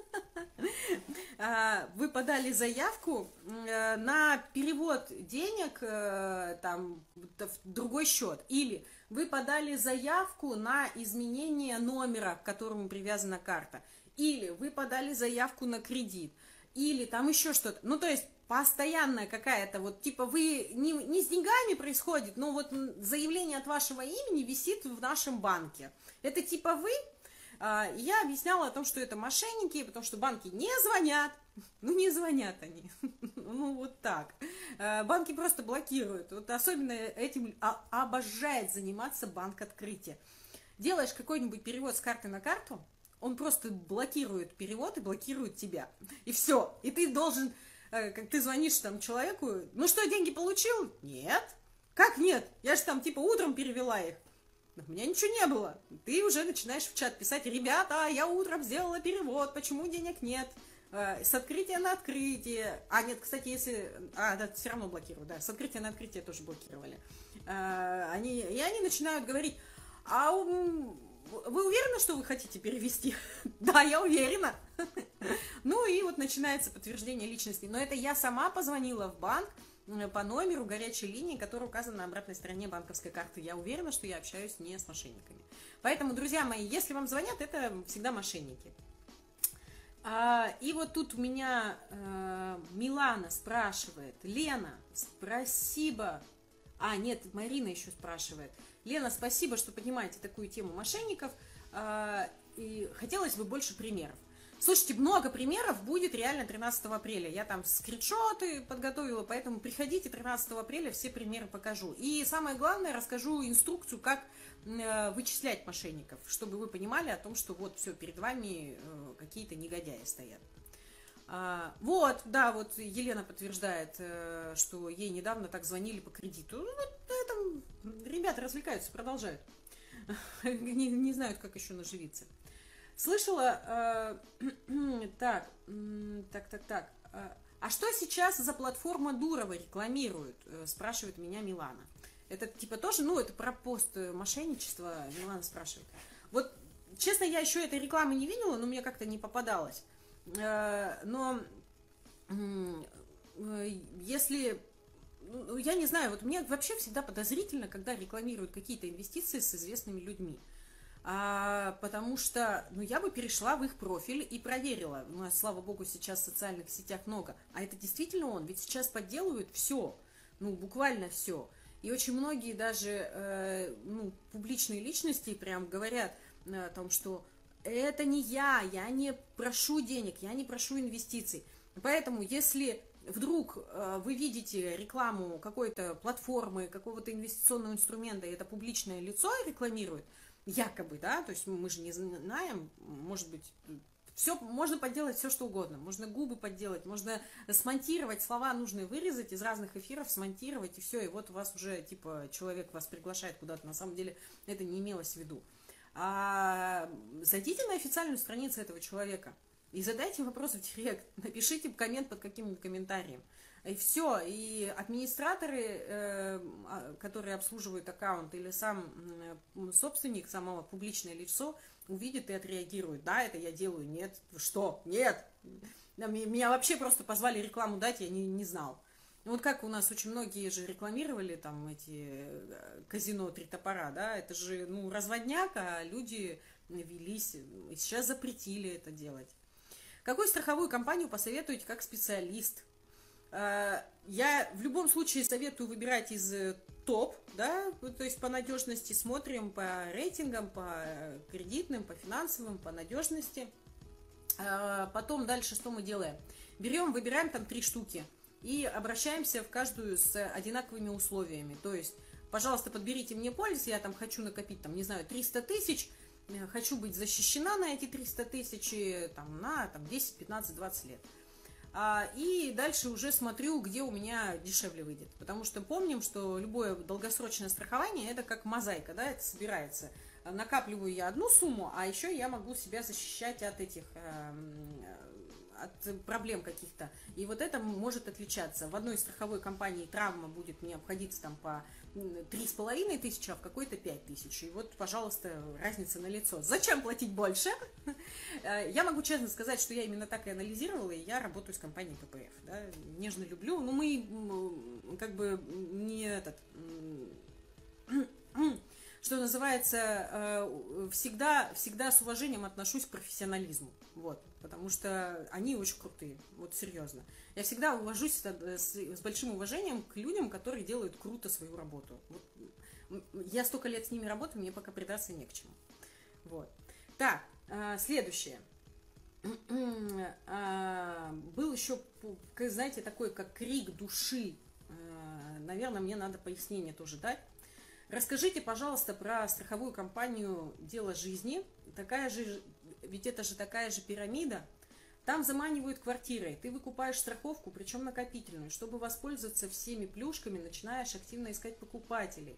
А, вы подали заявку э, на перевод денег э, там в другой счет. Или вы подали заявку на изменение номера, к которому привязана карта. Или вы подали заявку на кредит. Или там еще что-то. Ну, то есть постоянная какая-то, вот типа вы не, не с деньгами происходит, но вот заявление от вашего имени висит в нашем банке. Это типа вы. А, я объясняла о том, что это мошенники, потому что банки не звонят. Ну, не звонят они. Ну, вот так. А, банки просто блокируют. Вот особенно этим обожает заниматься банк открытия. Делаешь какой-нибудь перевод с карты на карту, он просто блокирует перевод и блокирует тебя. И все. И ты должен как ты звонишь там человеку, ну что, деньги получил? Нет. Как нет? Я же там типа утром перевела их. У меня ничего не было. Ты уже начинаешь в чат писать, ребята, я утром сделала перевод, почему денег нет? Э, с открытия на открытие. А, нет, кстати, если... А, да, все равно блокируют, да. С открытия на открытие тоже блокировали. Э, они... И они начинают говорить, а вы уверены, что вы хотите перевести? да, я уверена. ну и вот начинается подтверждение личности. Но это я сама позвонила в банк по номеру горячей линии, который указан на обратной стороне банковской карты. Я уверена, что я общаюсь не с мошенниками. Поэтому, друзья мои, если вам звонят, это всегда мошенники. А, и вот тут у меня э, Милана спрашивает, Лена, спасибо. А, нет, Марина еще спрашивает. Лена, спасибо, что поднимаете такую тему мошенников. А, и хотелось бы больше примеров. Слушайте, много примеров будет реально 13 апреля. Я там скриншоты подготовила, поэтому приходите 13 апреля, все примеры покажу. И самое главное, расскажу инструкцию, как э, вычислять мошенников, чтобы вы понимали о том, что вот все, перед вами э, какие-то негодяи стоят. А, вот, да, вот Елена подтверждает, э, что ей недавно так звонили по кредиту. Ну, вот этом ребята развлекаются, продолжают. не, не знают, как еще наживиться. Слышала, э, так, так, так, так. Э, а что сейчас за платформа Дурова рекламирует? Э, спрашивает меня Милана. Это типа тоже, ну, это про пост мошенничества, Милана спрашивает. Вот, честно, я еще этой рекламы не видела, но мне как-то не попадалось. Но если ну, я не знаю, вот мне вообще всегда подозрительно, когда рекламируют какие-то инвестиции с известными людьми. А, потому что, ну, я бы перешла в их профиль и проверила. У нас, слава богу, сейчас в социальных сетях много. А это действительно он? Ведь сейчас подделывают все, ну, буквально все. И очень многие даже, э, ну, публичные личности прям говорят э, о том, что это не я, я не прошу денег, я не прошу инвестиций. Поэтому, если вдруг э, вы видите рекламу какой-то платформы, какого-то инвестиционного инструмента, и это публичное лицо рекламирует, якобы, да, то есть мы же не знаем, может быть, все, можно подделать все, что угодно. Можно губы подделать, можно смонтировать, слова нужные вырезать из разных эфиров, смонтировать, и все, и вот у вас уже, типа, человек вас приглашает куда-то. На самом деле это не имелось в виду. А зайдите на официальную страницу этого человека и задайте вопрос в директ, напишите коммент под каким-нибудь комментарием. И все, и администраторы, э, а, которые обслуживают аккаунт, или сам собственник, самого публичное лицо, увидит и отреагирует. Да, это я делаю, нет, что, нет. Меня вообще просто позвали рекламу дать, я не, не знал. Вот как у нас очень многие же рекламировали там эти э, казино «Три топора», да, это же, ну, разводняк, а люди велись, и сейчас запретили это делать. Какую страховую компанию посоветуете как специалист? Э, я в любом случае советую выбирать из э, топ, да, то есть по надежности смотрим по рейтингам, по кредитным, по финансовым, по надежности. Э, потом дальше что мы делаем? Берем, выбираем там три штуки и обращаемся в каждую с одинаковыми условиями. То есть, пожалуйста, подберите мне полис, я там хочу накопить, там, не знаю, 300 тысяч, хочу быть защищена на эти 300 тысяч, там, на там, 10, 15, 20 лет. А, и дальше уже смотрю, где у меня дешевле выйдет. Потому что помним, что любое долгосрочное страхование это как мозаика, да, это собирается. Накапливаю я одну сумму, а еще я могу себя защищать от этих эм, от проблем каких-то. И вот это может отличаться. В одной страховой компании травма будет мне обходиться там по три с половиной тысячи, а в какой-то пять тысяч. И вот, пожалуйста, разница на лицо. Зачем платить больше? Э, я могу честно сказать, что я именно так и анализировала, и я работаю с компанией ППФ. Да? Нежно люблю. Но мы как бы не этот что называется, э, всегда, всегда с уважением отношусь к профессионализму. Вот, потому что они очень крутые, вот серьезно. Я всегда увожусь с, с большим уважением к людям, которые делают круто свою работу. Вот, я столько лет с ними работаю, мне пока придраться не к чему. Вот. Так, э, следующее. Э, был еще, знаете, такой, как крик души. Наверное, мне надо пояснение тоже дать. Расскажите, пожалуйста, про страховую компанию «Дело жизни». Такая же, ведь это же такая же пирамида. Там заманивают квартирой. Ты выкупаешь страховку, причем накопительную. Чтобы воспользоваться всеми плюшками, начинаешь активно искать покупателей.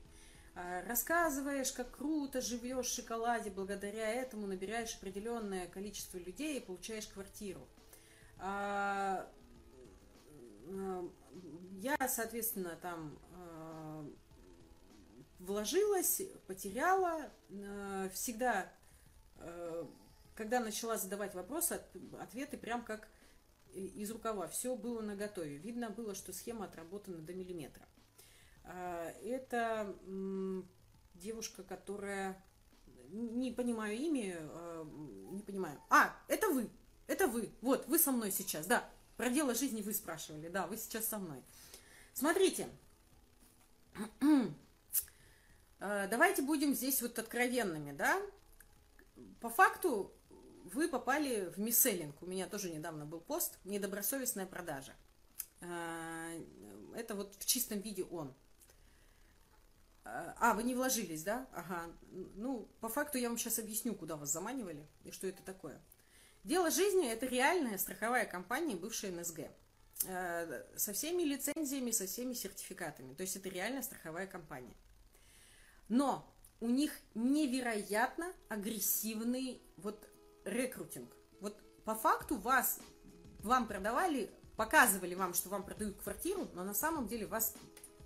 А, рассказываешь, как круто живешь в шоколаде, благодаря этому набираешь определенное количество людей и получаешь квартиру. А, я, соответственно, там вложилась, потеряла. Всегда, когда начала задавать вопросы, ответы прям как из рукава. Все было на готове. Видно было, что схема отработана до миллиметра. Э, это девушка, которая... Не понимаю имя, не понимаю. А, это вы, это вы. Вот, вы со мной сейчас, да. Про дело жизни вы спрашивали, да, вы сейчас со мной. Смотрите, Э, давайте будем здесь вот откровенными, да? По факту вы попали в мисселлинг. У меня тоже недавно был пост «Недобросовестная продажа». Э, это вот в чистом виде он. Э, а, вы не вложились, да? Ага. Ну, по факту я вам сейчас объясню, куда вас заманивали и что это такое. Дело жизни – это реальная страховая компания, бывшая НСГ. Со всеми лицензиями, со всеми сертификатами. То есть это реальная страховая компания. Но у них невероятно агрессивный вот рекрутинг. Вот по факту вас, вам продавали, показывали вам, что вам продают квартиру, но на самом деле вас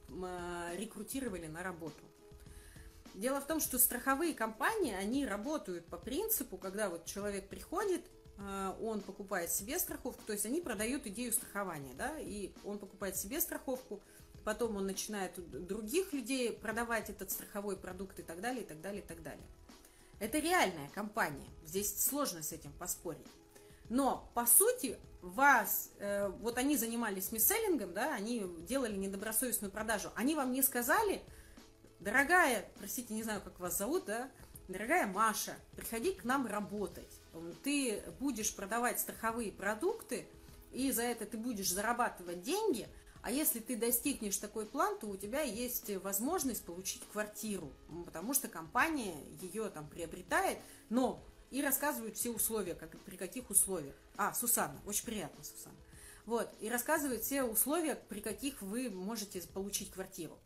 э, рекрутировали на работу. Дело в том, что страховые компании, они работают по принципу, когда вот человек приходит, э, он покупает себе страховку, то есть они продают идею страхования, да, и он покупает себе страховку, потом он начинает других людей продавать этот страховой продукт и так далее, и так далее, и так далее. Это реальная компания. Здесь сложно с этим поспорить. Но, по сути, вас, э, вот они занимались мисселлингом, да, они делали недобросовестную продажу, они вам не сказали, дорогая, простите, не знаю, как вас зовут, да, дорогая Маша, приходи к нам работать. Ты будешь продавать страховые продукты, и за это ты будешь зарабатывать деньги, а если ты достигнешь такой план, то у тебя есть возможность получить квартиру, потому что компания ее там приобретает, но и рассказывают все условия, как, при каких условиях. А, Сусанна, очень приятно, Сусанна. Вот, и рассказывают все условия, при каких вы можете получить квартиру.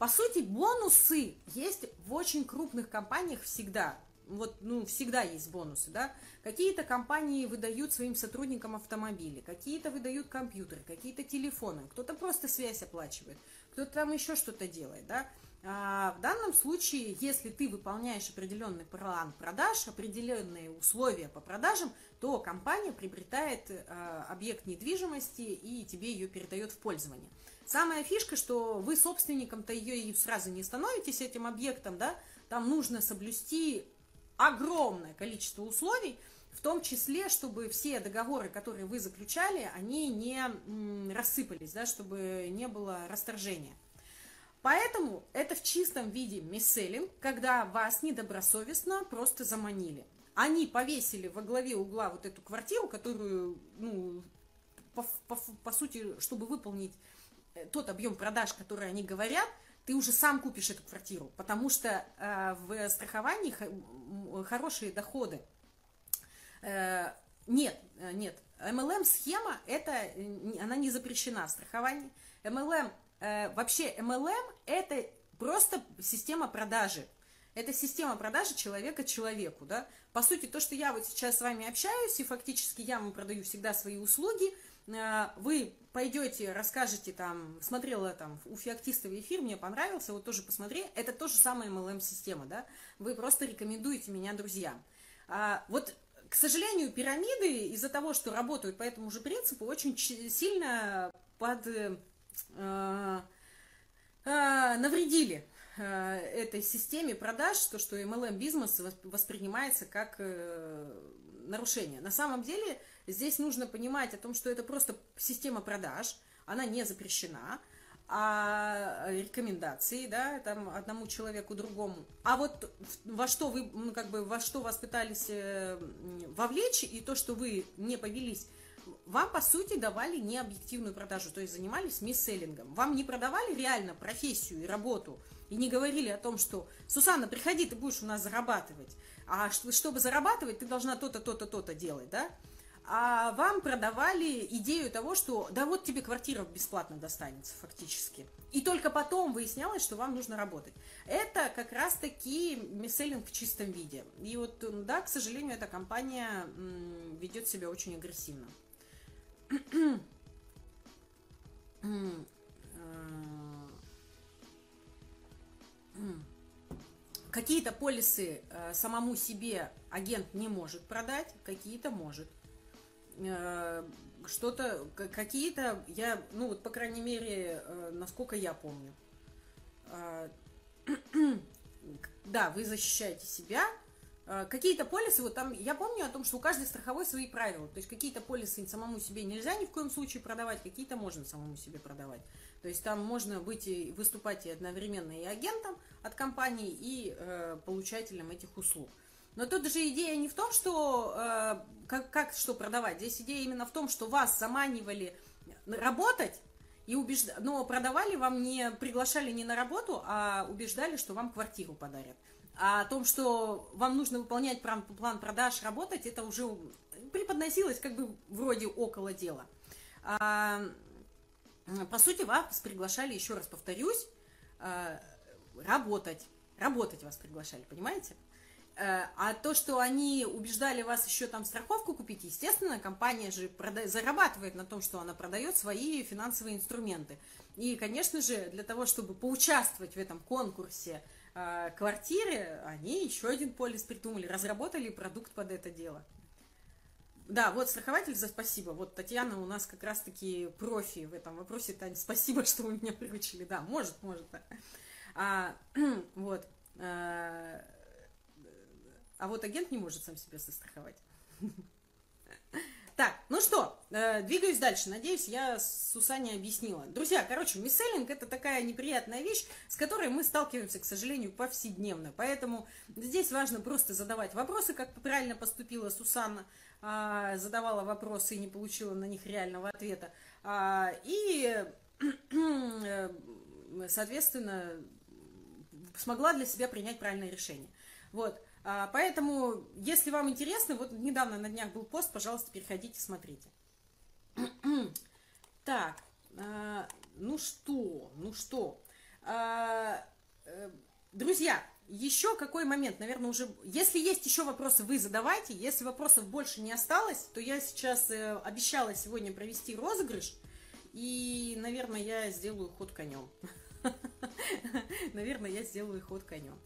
По сути, бонусы есть в очень крупных компаниях всегда. Вот, ну, всегда есть бонусы, да. Какие-то компании выдают своим сотрудникам автомобили, какие-то выдают компьютеры, какие-то телефоны, кто-то просто связь оплачивает, кто-то там еще что-то делает, да. А в данном случае, если ты выполняешь определенный план продаж, определенные условия по продажам, то компания приобретает э, объект недвижимости и тебе ее передает в пользование. Самая фишка, что вы собственником-то ее и сразу не становитесь этим объектом, да, там нужно соблюсти огромное количество условий, в том числе, чтобы все договоры, которые вы заключали, они не рассыпались, да, чтобы не было расторжения. Поэтому это в чистом виде мисселинг, когда вас недобросовестно просто заманили. Они повесили во главе угла вот эту квартиру, которую, ну, по, по, по сути, чтобы выполнить э, тот объем продаж, который они говорят, ты уже сам купишь эту квартиру, потому что э, в страховании хорошие доходы. Э, нет, э, нет, MLM-схема, это, она не запрещена в страховании. MLM вообще MLM это просто система продажи. Это система продажи человека человеку, да. По сути, то, что я вот сейчас с вами общаюсь, и фактически я вам продаю всегда свои услуги, вы пойдете, расскажете там, смотрела там у Феоктистова эфир, мне понравился, вот тоже посмотри, это тоже самая MLM-система, да. Вы просто рекомендуете меня друзьям. А, вот к сожалению, пирамиды из-за того, что работают по этому же принципу, очень сильно под э, э, навредили э, этой системе продаж, то, что MLM-бизнес воспринимается как нарушение. На самом деле здесь нужно понимать о том, что это просто система продаж, она не запрещена, а рекомендации, да, там одному человеку другому. А вот во что вы, ну, как бы, во что вас пытались вовлечь, и то, что вы не повелись вам, по сути, давали необъективную продажу, то есть занимались мисселлингом. Вам не продавали реально профессию и работу, и не говорили о том, что «Сусанна, приходи, ты будешь у нас зарабатывать, а чтобы зарабатывать, ты должна то-то, то-то, то-то делать», да? А вам продавали идею того, что да вот тебе квартира бесплатно достанется фактически. И только потом выяснялось, что вам нужно работать. Это как раз-таки мисселлинг в чистом виде. И вот, да, к сожалению, эта компания ведет себя очень агрессивно. Какие-то полисы э, самому себе агент не может продать, какие-то может. Э, что-то, какие-то, я, ну вот, по крайней мере, э, насколько я помню. Да, вы защищаете себя, Э, какие-то полисы, вот там, я помню о том, что у каждой страховой свои правила. То есть какие-то полисы самому себе нельзя ни в коем случае продавать, какие-то можно самому себе продавать. То есть там можно быть и выступать и одновременно и агентом от компании, и э, получателем этих услуг. Но тут же идея не в том, что э, как, как что продавать. Здесь идея именно в том, что вас заманивали работать, и убежд... но продавали вам не приглашали не на работу, а убеждали, что вам квартиру подарят. А о том, что вам нужно выполнять план, план продаж, работать, это уже преподносилось как бы вроде около дела. А, по сути, вас приглашали, еще раз повторюсь, а, работать. Работать вас приглашали, понимаете? А, а то, что они убеждали вас еще там страховку купить, естественно, компания же прода- зарабатывает на том, что она продает свои финансовые инструменты. И, конечно же, для того, чтобы поучаствовать в этом конкурсе, а, квартиры, они еще один полис придумали, разработали продукт под это дело. Да, вот страхователь за спасибо. Вот Татьяна у нас как раз-таки профи в этом вопросе. Таня, спасибо, что вы меня приручили. Да, может, может. А, вот. А, А вот агент не может сам себя застраховать. Так, ну что, э, двигаюсь дальше. Надеюсь, я Сусане объяснила. Друзья, короче, мисселлинг это такая неприятная вещь, с которой мы сталкиваемся, к сожалению, повседневно. Поэтому здесь важно просто задавать вопросы, как правильно поступила Сусанна, э, задавала вопросы и не получила на них реального ответа. Э, и, э, соответственно, смогла для себя принять правильное решение. Вот. А, поэтому, если вам интересно, вот недавно на днях был пост, пожалуйста, переходите, смотрите. Так, а, ну что, ну что. А, э, друзья, еще какой момент, наверное, уже... Если есть еще вопросы, вы задавайте. Если вопросов больше не осталось, то я сейчас э, обещала сегодня провести розыгрыш. И, наверное, я сделаю ход конем. Наверное, я сделаю ход конем.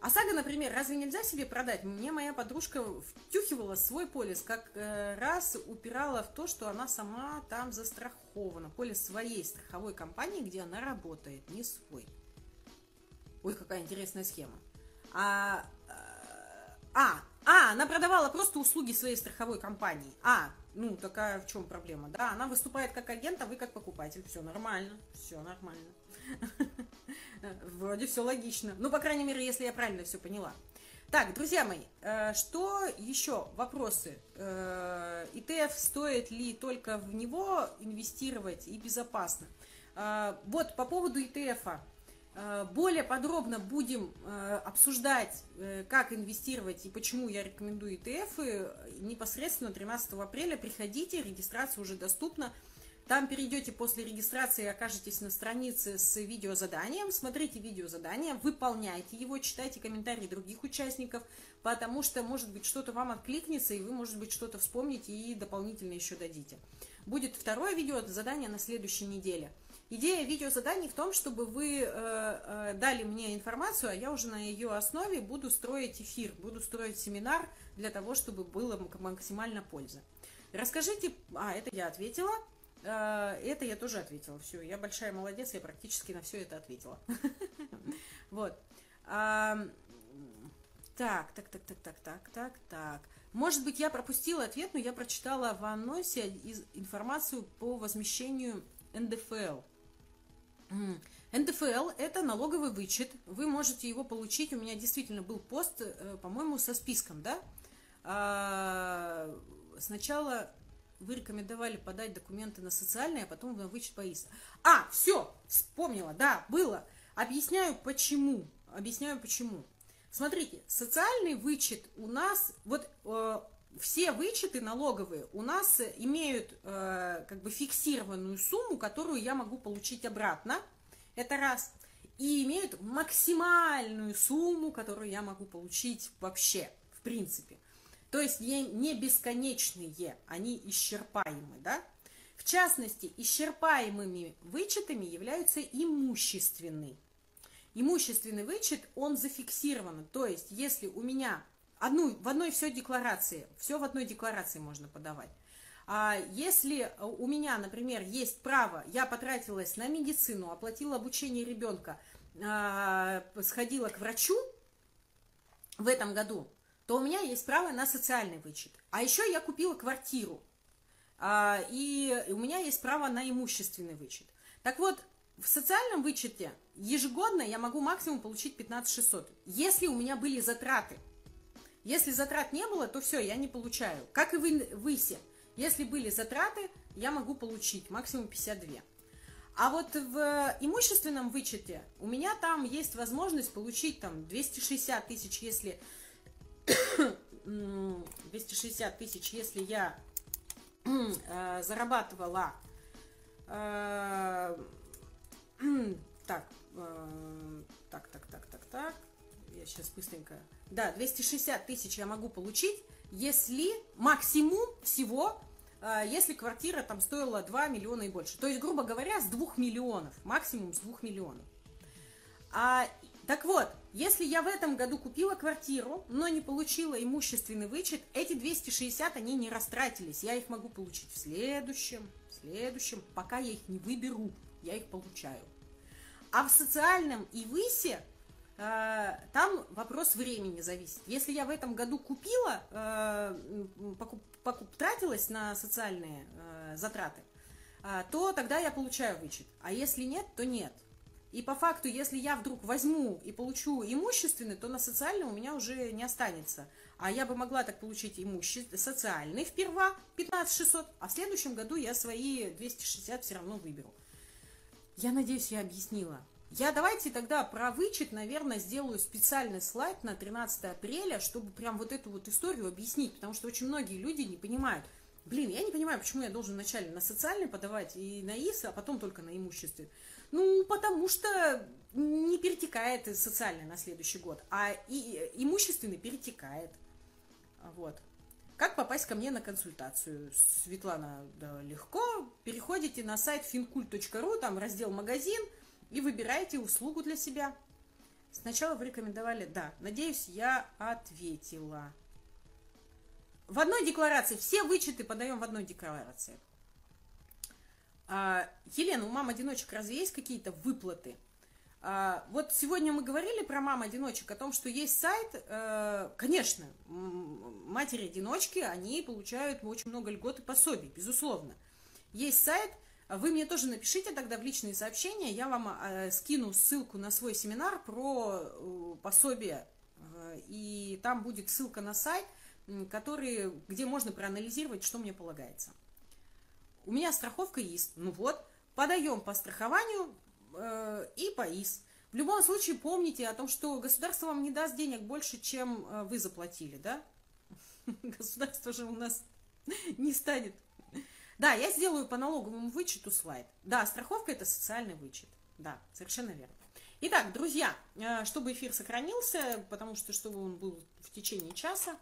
ОСАГО, например, разве нельзя себе продать? Мне моя подружка втюхивала свой полис, как э, раз упирала в то, что она сама там застрахована. Полис своей страховой компании, где она работает, не свой. Ой, какая интересная схема. А, э, а, а, она продавала просто услуги своей страховой компании. А, ну, такая в чем проблема? Да, она выступает как агент, а вы как покупатель. Все нормально, все нормально. Вроде все логично. Ну, по крайней мере, если я правильно все поняла. Так, друзья мои, э, что еще? Вопросы. ИТФ э, стоит ли только в него инвестировать и безопасно? Э, вот по поводу ИТФа. Более подробно будем обсуждать, как инвестировать и почему я рекомендую ETF непосредственно 13 апреля. Приходите, регистрация уже доступна. Там перейдете после регистрации, окажетесь на странице с видеозаданием, смотрите видеозадание, выполняйте его, читайте комментарии других участников, потому что, может быть, что-то вам откликнется, и вы, может быть, что-то вспомните и дополнительно еще дадите. Будет второе видео задание на следующей неделе. Идея видеозаданий в том, чтобы вы э, э, дали мне информацию, а я уже на ее основе буду строить эфир, буду строить семинар для того, чтобы было максимально польза. Расскажите, а, это я ответила. А, это я тоже ответила. Все, я большая молодец, я практически на все это ответила. Вот. Так, так, так, так, так, так, так, так. Может быть, я пропустила ответ, но я прочитала в анонсе информацию по возмещению НДФЛ. НДФЛ – это налоговый вычет. Вы можете его получить. У меня действительно был пост, э, по-моему, со списком, да? А, сначала вы рекомендовали подать документы на социальные, а потом на вычет по ИСа. А, все, вспомнила, да, было. Объясняю почему. Объясняю почему. Смотрите, социальный вычет у нас, вот э, все вычеты налоговые у нас имеют э, как бы фиксированную сумму, которую я могу получить обратно. Это раз. И имеют максимальную сумму, которую я могу получить вообще, в принципе. То есть не бесконечные, они исчерпаемы, да? В частности, исчерпаемыми вычетами являются имущественный. Имущественный вычет, он зафиксирован. То есть, если у меня одну, в одной все декларации, все в одной декларации можно подавать. А если у меня, например, есть право, я потратилась на медицину, оплатила обучение ребенка, а, сходила к врачу в этом году, то у меня есть право на социальный вычет. А еще я купила квартиру, а, и у меня есть право на имущественный вычет. Так вот, в социальном вычете ежегодно я могу максимум получить 15 600, если у меня были затраты. Если затрат не было, то все, я не получаю. Как и в ИСе. Если были затраты, я могу получить максимум 52. А вот в имущественном вычете у меня там есть возможность получить там 260 тысяч, если 260 тысяч, если я э, зарабатывала э, так, э, так, так, так, так, так, я сейчас быстренько, да, 260 тысяч я могу получить, если максимум всего, если квартира там стоила 2 миллиона и больше. То есть, грубо говоря, с 2 миллионов, максимум с 2 миллионов. А так вот, если я в этом году купила квартиру, но не получила имущественный вычет, эти 260, они не растратились. Я их могу получить в следующем, в следующем, пока я их не выберу, я их получаю. А в социальном и высе там вопрос времени зависит. Если я в этом году купила, покуп, покуп, тратилась на социальные затраты, то тогда я получаю вычет. А если нет, то нет. И по факту, если я вдруг возьму и получу имущественный, то на социальный у меня уже не останется. А я бы могла так получить имущество, социальный вперва 15 600, а в следующем году я свои 260 все равно выберу. Я надеюсь, я объяснила. Я давайте тогда про вычет, наверное, сделаю специальный слайд на 13 апреля, чтобы прям вот эту вот историю объяснить, потому что очень многие люди не понимают. Блин, я не понимаю, почему я должен вначале на социальный подавать и на ИС, а потом только на имущество. Ну, потому что не перетекает социальный на следующий год, а и имущественный перетекает. Вот. Как попасть ко мне на консультацию? Светлана, да, легко. Переходите на сайт fincult.ru, там раздел «Магазин», и выбираете услугу для себя. Сначала вы рекомендовали, да, надеюсь, я ответила. В одной декларации, все вычеты подаем в одной декларации. А, Елена, у мам-одиночек разве есть какие-то выплаты? А, вот сегодня мы говорили про мам-одиночек, о том, что есть сайт, э, конечно, матери-одиночки, они получают очень много льгот и пособий, безусловно. Есть сайт, вы мне тоже напишите тогда в личные сообщения, я вам э, скину ссылку на свой семинар про э, пособие, и там будет ссылка на сайт, который, где можно проанализировать, что мне полагается у меня страховка есть. Ну вот, подаем по страхованию э, и по ИС. В любом случае помните о том, что государство вам не даст денег больше, чем э, вы заплатили, да? Государство же у нас не станет. Да, я сделаю по налоговому вычету слайд. Да, страховка это социальный вычет. Да, совершенно верно. Итак, друзья, э, чтобы эфир сохранился, потому что чтобы он был в течение часа,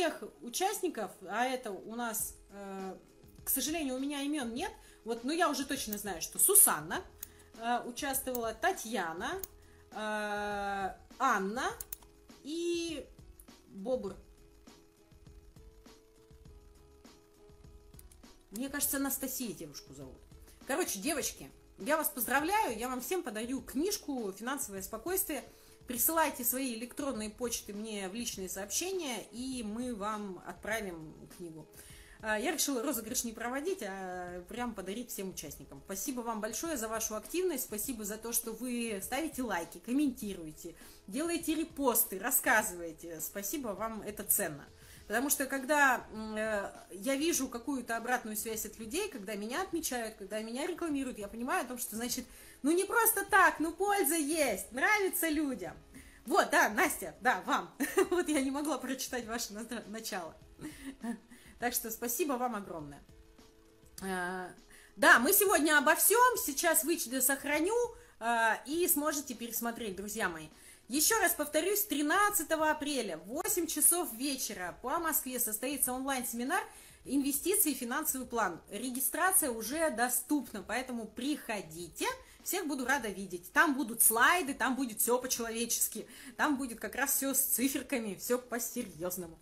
всех участников, а это у нас, э, к сожалению, у меня имен нет, вот, но я уже точно знаю, что Сусанна э, участвовала, Татьяна, э, Анна и Бобр. Мне кажется, Анастасия девушку зовут. Короче, девочки, я вас поздравляю, я вам всем подарю книжку «Финансовое спокойствие». Присылайте свои электронные почты мне в личные сообщения, и мы вам отправим книгу. А, я решила розыгрыш не проводить, а прям подарить всем участникам. Спасибо вам большое за вашу активность, спасибо за то, что вы ставите лайки, комментируете, делаете репосты, рассказываете. Спасибо вам, это ценно. Потому что когда э, я вижу какую-то обратную связь от людей, когда меня отмечают, когда меня рекламируют, я понимаю о том, что значит ну не просто так, ну польза есть, нравится людям. Вот, да, Настя, да, вам. Вот я не могла прочитать ваше начало. Так что спасибо вам огромное. А, да, мы сегодня обо всем. Сейчас вычеты сохраню а, и сможете пересмотреть, друзья мои. Еще раз повторюсь, 13 апреля в 8 часов вечера по Москве состоится онлайн-семинар «Инвестиции и финансовый план». Регистрация уже доступна, поэтому приходите – всех буду рада видеть. Там будут слайды, там будет все по-человечески. Там будет как раз все с циферками, все по-серьезному.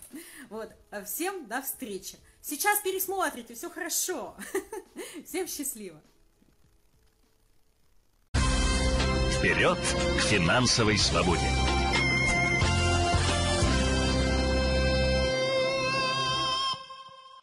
Вот. А всем до встречи. Сейчас пересмотрите, все хорошо. Всем счастливо. Вперед к финансовой свободе!